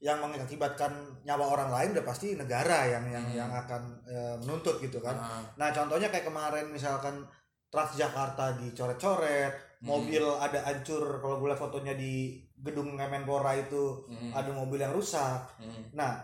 Speaker 1: yang mengakibatkan nyawa orang lain udah pasti negara yang yang
Speaker 3: Hmm.
Speaker 1: yang akan eh, menuntut gitu kan.
Speaker 3: Ah,
Speaker 1: Nah contohnya kayak kemarin misalkan Transjakarta dicoret-coret,
Speaker 3: Hmm.
Speaker 1: mobil ada hancur kalau gue lihat fotonya di gedung Kemenpora itu
Speaker 3: mm,
Speaker 1: ada mobil yang rusak.
Speaker 3: mm,
Speaker 1: Nah,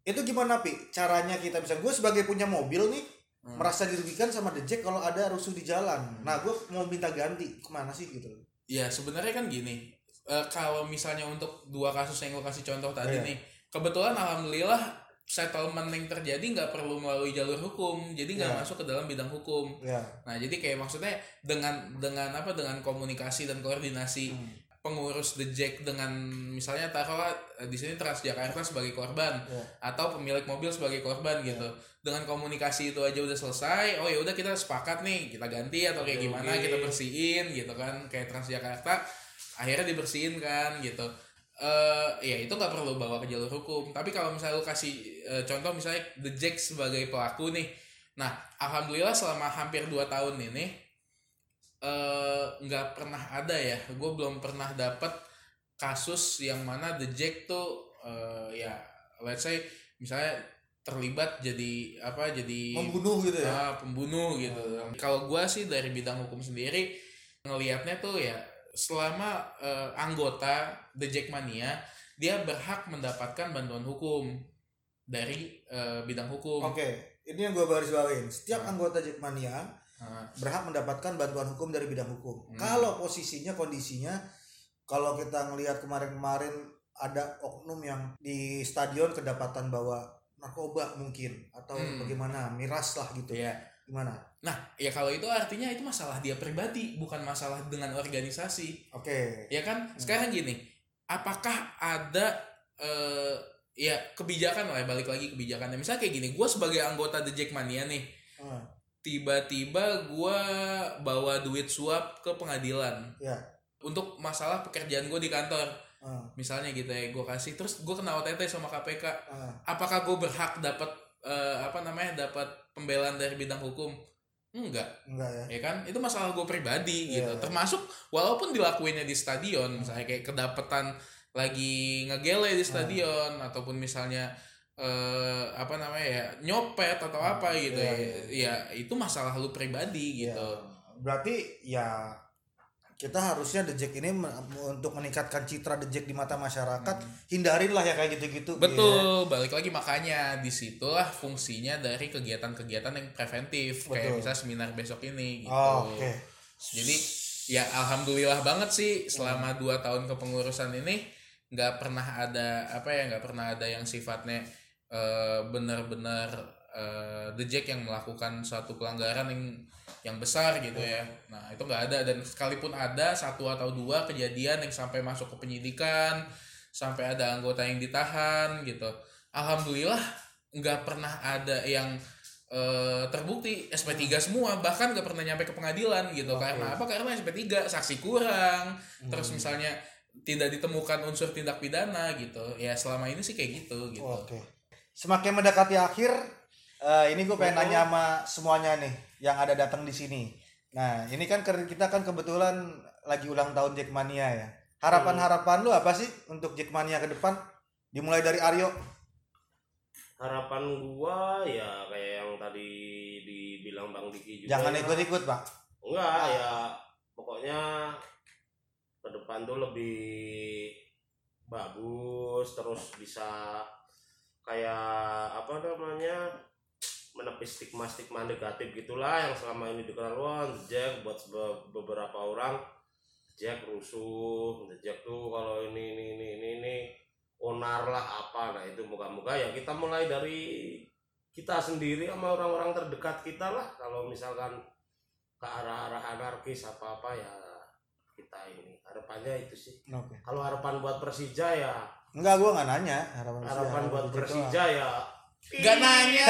Speaker 1: itu gimana Pi? Caranya kita bisa gue sebagai punya mobil nih
Speaker 3: mm.
Speaker 1: merasa dirugikan sama The Jack kalau ada rusuh di jalan. Nah, gue mau minta ganti ke mana sih gitu?
Speaker 3: Ya sebenarnya kan gini, eh, kalau misalnya untuk dua kasus yang lo kasih contoh tadi
Speaker 1: Iya.
Speaker 3: nih, kebetulan alhamdulillah settlement yang terjadi nggak perlu melalui jalur hukum, jadi nggak
Speaker 1: Iya.
Speaker 3: masuk ke dalam bidang hukum.
Speaker 1: Ya.
Speaker 3: Nah jadi kayak maksudnya dengan dengan apa dengan komunikasi dan koordinasi
Speaker 1: Hmm.
Speaker 3: Pengurus The Jack dengan misalnya taruhlah eh, di sini Transjakarta sebagai korban
Speaker 1: Iya.
Speaker 3: atau pemilik mobil sebagai korban gitu. Dengan komunikasi itu aja udah selesai, oh ya udah kita sepakat nih kita ganti atau kayak
Speaker 2: Oke,
Speaker 3: gimana kita bersihin gitu kan kayak Transjakarta akhirnya dibersihin kan gitu. eh ya itu nggak perlu bawa ke jalur hukum. Tapi kalau misalnya lu kasih eh, contoh misalnya The Jack sebagai pelaku nih, nah alhamdulillah selama hampir 2 tahun ini eh nggak pernah ada ya gue belum pernah dapat kasus yang mana the Jack tuh eh, ya let's say misalnya terlibat jadi apa jadi
Speaker 1: Membunuh gitu ya.
Speaker 3: ah, pembunuh gitu kalau gue sih dari bidang hukum sendiri ngelihatnya tuh ya selama eh, anggota the Jackmania dia berhak mendapatkan bantuan hukum dari eh, bidang hukum
Speaker 1: Oke, ini yang gue baris bawain. Setiap
Speaker 3: Hmm.
Speaker 1: anggota Jackmania
Speaker 3: Ah,
Speaker 1: berhak mendapatkan bantuan hukum dari bidang hukum.
Speaker 3: Hmm.
Speaker 1: Kalau posisinya kondisinya kalau kita ngelihat kemarin-kemarin ada oknum yang di stadion kedapatan bawa narkoba mungkin atau
Speaker 3: Hmm.
Speaker 1: bagaimana miras lah gitu.
Speaker 3: Iya.
Speaker 1: Gimana?
Speaker 3: Nah, ya kalau itu artinya itu masalah dia pribadi, bukan masalah dengan organisasi.
Speaker 1: Oke.
Speaker 3: Ya kan? Sekarang gini, apakah ada eh ya kebijakan lah, ya, balik lagi kebijakannya. Misalnya kayak gini, gue sebagai anggota The Jackmania nih,
Speaker 1: Hmm.
Speaker 3: Tiba-tiba gue bawa duit suap ke pengadilan.
Speaker 1: Ya.
Speaker 3: untuk masalah pekerjaan gue di kantor.
Speaker 1: Ah,
Speaker 3: misalnya gitu ya gue kasih terus gue kena OTT sama KPK
Speaker 1: ah.
Speaker 3: apakah gue berhak dapat eh, apa namanya dapat pembelaan dari bidang hukum? Enggak.
Speaker 1: Enggak ya.
Speaker 3: Ya kan? Itu masalah gue pribadi
Speaker 1: Iya.
Speaker 3: gitu. Termasuk walaupun dilakuinnya di stadion misalnya kayak kedapetan lagi ngegele di stadion ataupun misalnya eh apa namanya ya nyopet atau apa gitu
Speaker 1: iya,
Speaker 3: ya. ya itu masalah lu pribadi gitu.
Speaker 1: Ya, berarti ya kita harusnya The Jack ini untuk meningkatkan citra The Jack di mata masyarakat hindarinlah ya kayak gitu-gitu.
Speaker 3: Hmm. betul balik lagi makanya di situlah fungsinya dari kegiatan-kegiatan yang preventif kayak
Speaker 1: Betul.
Speaker 3: misalnya seminar besok ini gitu.
Speaker 1: Oh, oke.
Speaker 3: Jadi ya alhamdulillah banget sih selama dua tahun kepengurusan ini nggak pernah ada apa ya nggak pernah ada yang sifatnya eh, benar-benar eh, the Jack yang melakukan suatu pelanggaran yang yang besar gitu ya. Nah itu nggak ada. Dan sekalipun ada satu atau dua kejadian yang sampai masuk ke penyidikan sampai ada anggota yang ditahan gitu. Alhamdulillah nggak pernah ada yang eh, terbukti. SP3 semua bahkan nggak pernah nyampe ke pengadilan gitu. Karena apa? Karena SP3 saksi kurang. Terus misalnya tidak ditemukan unsur tindak pidana gitu. Ya selama ini sih kayak gitu gitu.
Speaker 1: Oke. Semakin mendekati akhir, eh, ini gue pengen nanya sama semuanya nih yang ada datang di sini. Nah, ini kan kita kan kebetulan lagi ulang tahun Jackmania ya. Harapan-harapan lu apa sih untuk Jackmania ke depan? Dimulai dari Aryo.
Speaker 2: harapan gua ya kayak yang tadi dibilang Bang Diki juga
Speaker 1: Jangan
Speaker 2: ya.
Speaker 1: ikut-ikut, Pak.
Speaker 2: enggak ya pokoknya ke depan tuh lebih bagus terus bisa kayak apa namanya menepis stigma-stigma negatif gitulah yang selama ini dikenal wah Jack buat beberapa orang Jack rusuh Jack tuh kalau ini ini ini ini, ini onar lah apa. Nah itu moga-moga ya kita mulai dari kita sendiri sama orang-orang terdekat kita lah. Kalau misalkan ke arah-arah anarkis apa-apa ya kita ini. Harapannya itu sih.
Speaker 1: Oke.
Speaker 2: kalau harapan buat Persija ya
Speaker 1: Enggak, gua nggak nanya harapan
Speaker 2: harapan
Speaker 1: Persija,
Speaker 2: buat
Speaker 1: doang.
Speaker 2: Persija ya
Speaker 3: Gak nanya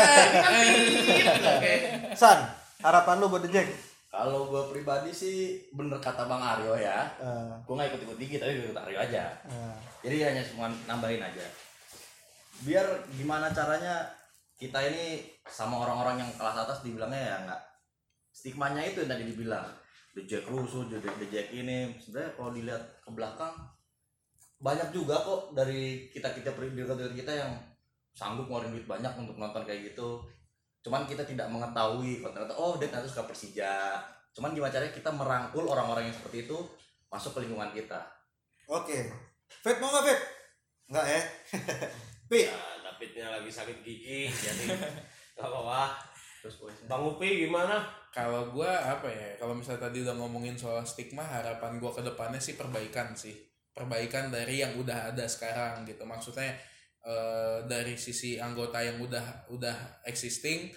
Speaker 2: Oke.
Speaker 1: San, harapan lu buat The Jack?
Speaker 5: Kalau gue pribadi sih bener kata Bang Aryo ya.
Speaker 1: Eh,
Speaker 5: Gue nggak ikut-ikut dikit tapi ikut Aryo aja.
Speaker 1: eh,
Speaker 5: Jadi hanya cuma nambahin aja. Biar gimana caranya kita ini sama orang-orang yang kelas atas dibilangnya ya nggak stigmanya itu yang tadi dibilang the Jack rusuh, the, the Jack ini sebenarnya kalau dilihat ke belakang banyak juga kok dari kita kita dari kita yang sanggup ngeluarin duit banyak untuk nonton kayak gitu. Cuman kita tidak mengetahui kalau ternyata oh dia ternyata suka Persija. Cuman gimana caranya kita merangkul orang-orang yang seperti itu masuk ke lingkungan kita.
Speaker 1: Oke. Fit mau nggak Fit? Enggak ya? Pi,
Speaker 2: ya Davidnya lagi sakit gigi jadi nggak apa-apa.
Speaker 5: Terus boys.
Speaker 2: Bang Upi gimana?
Speaker 3: Kalau gua apa ya kalau misalnya tadi udah ngomongin soal stigma harapan gua ke depannya sih perbaikan sih perbaikan dari yang udah ada sekarang gitu maksudnya eh, dari sisi anggota yang udah udah existing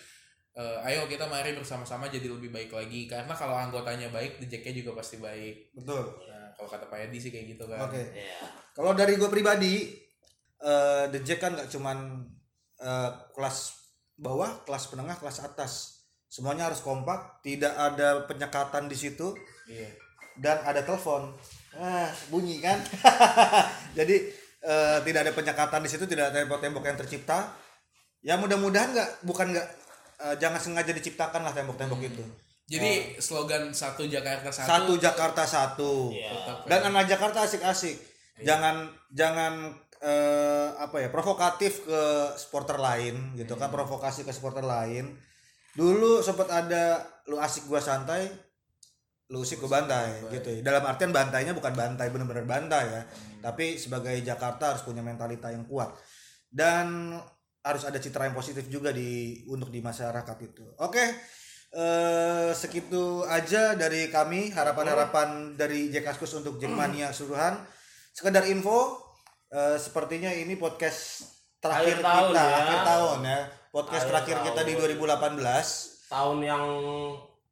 Speaker 3: eh, ayo kita mari bersama-sama jadi lebih baik lagi karena kalau anggotanya baik the Jack-nya juga pasti baik
Speaker 1: betul.
Speaker 3: nah kalau kata Pak Edi sih kayak gitu kan
Speaker 1: Oke.
Speaker 2: ya
Speaker 1: Kalau dari gue pribadi, eh The Jack kan nggak cuman eh, kelas bawah, kelas penengah, kelas atas. Semuanya harus kompak, tidak ada penyekatan di situ
Speaker 3: iya
Speaker 1: dan ada telepon. Ah, bunyi kan? Jadi eh, tidak ada penyekatan di situ, tidak ada tembok-tembok yang tercipta. Ya mudah-mudahan nggak, bukan nggak, eh, jangan sengaja diciptakan lah tembok-tembok itu.
Speaker 3: jadi slogan satu Jakarta satu,
Speaker 1: Satu Jakarta satu.
Speaker 2: ya
Speaker 1: dan anak Jakarta asik-asik. Jangan jangan eh, apa ya provokatif ke supporter lain gitu kan? Provokasi ke supporter lain. Dulu sempat ada lu asik gua santai lu usik gua bantai gitu ya. Dalam artian bantainya bukan bantai bener-bener bantai ya. Tapi sebagai Jakarta harus punya mentalita yang kuat. Dan harus ada citra yang positif juga di untuk di masyarakat itu. Oke eh segitu aja dari kami. Harapan-harapan dari Jack Askus untuk Jackmania keseluruhan sekedar info eh, sepertinya ini podcast terakhir
Speaker 2: Akhir tahun
Speaker 1: kita
Speaker 2: ya.
Speaker 1: akhir tahun ya. Podcast
Speaker 2: Akhir
Speaker 1: terakhir kita di
Speaker 2: tahun.
Speaker 1: 2018
Speaker 2: tahun yang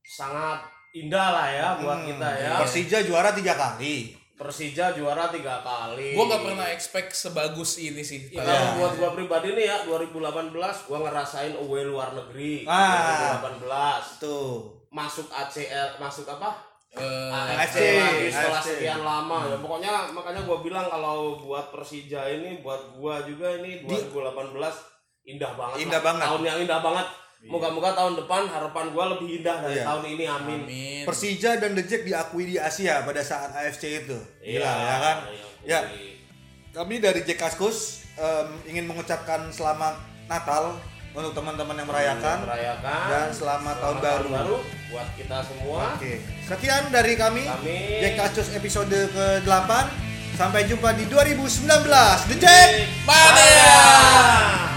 Speaker 2: sangat indah lah ya buat
Speaker 1: Hmm,
Speaker 2: kita ya.
Speaker 1: Persija juara tiga kali.
Speaker 2: Persija juara tiga kali.
Speaker 3: Gua nggak pernah expect sebagus ini sih
Speaker 2: Ya, kalau buat gua pribadi nih ya 2018 gua ngerasain away luar negeri.
Speaker 1: Ah.
Speaker 2: 2018
Speaker 1: tuh
Speaker 2: masuk ACL masuk apa?
Speaker 3: Eh,
Speaker 2: AFC
Speaker 1: AFC,
Speaker 2: lagi setelah
Speaker 1: AFC.
Speaker 2: sekian lama ya. Pokoknya makanya gue bilang kalau buat Persija ini buat gua juga ini 2018 indah banget
Speaker 1: Indah
Speaker 2: lah.
Speaker 1: banget.
Speaker 2: tahun yang indah banget moga-moga tahun depan harapan gua lebih indah dari
Speaker 1: Iya.
Speaker 2: tahun ini amin
Speaker 3: Amin.
Speaker 1: Persija dan The Jack diakui di Asia pada saat AFC itu. Gila
Speaker 2: Iya,
Speaker 1: ya kan?
Speaker 2: iya,
Speaker 1: Ya. Kami dari Jack Kaskus em, ingin mengucapkan selamat Natal untuk teman-teman yang merayakan
Speaker 2: merayakan
Speaker 1: dan selamat, tahun baru.
Speaker 2: buat kita semua
Speaker 1: Oke. Sekian dari kami.
Speaker 2: kami
Speaker 1: Jack Kaskus episode ke-8. Sampai jumpa di 2019. The Jack
Speaker 3: Mania!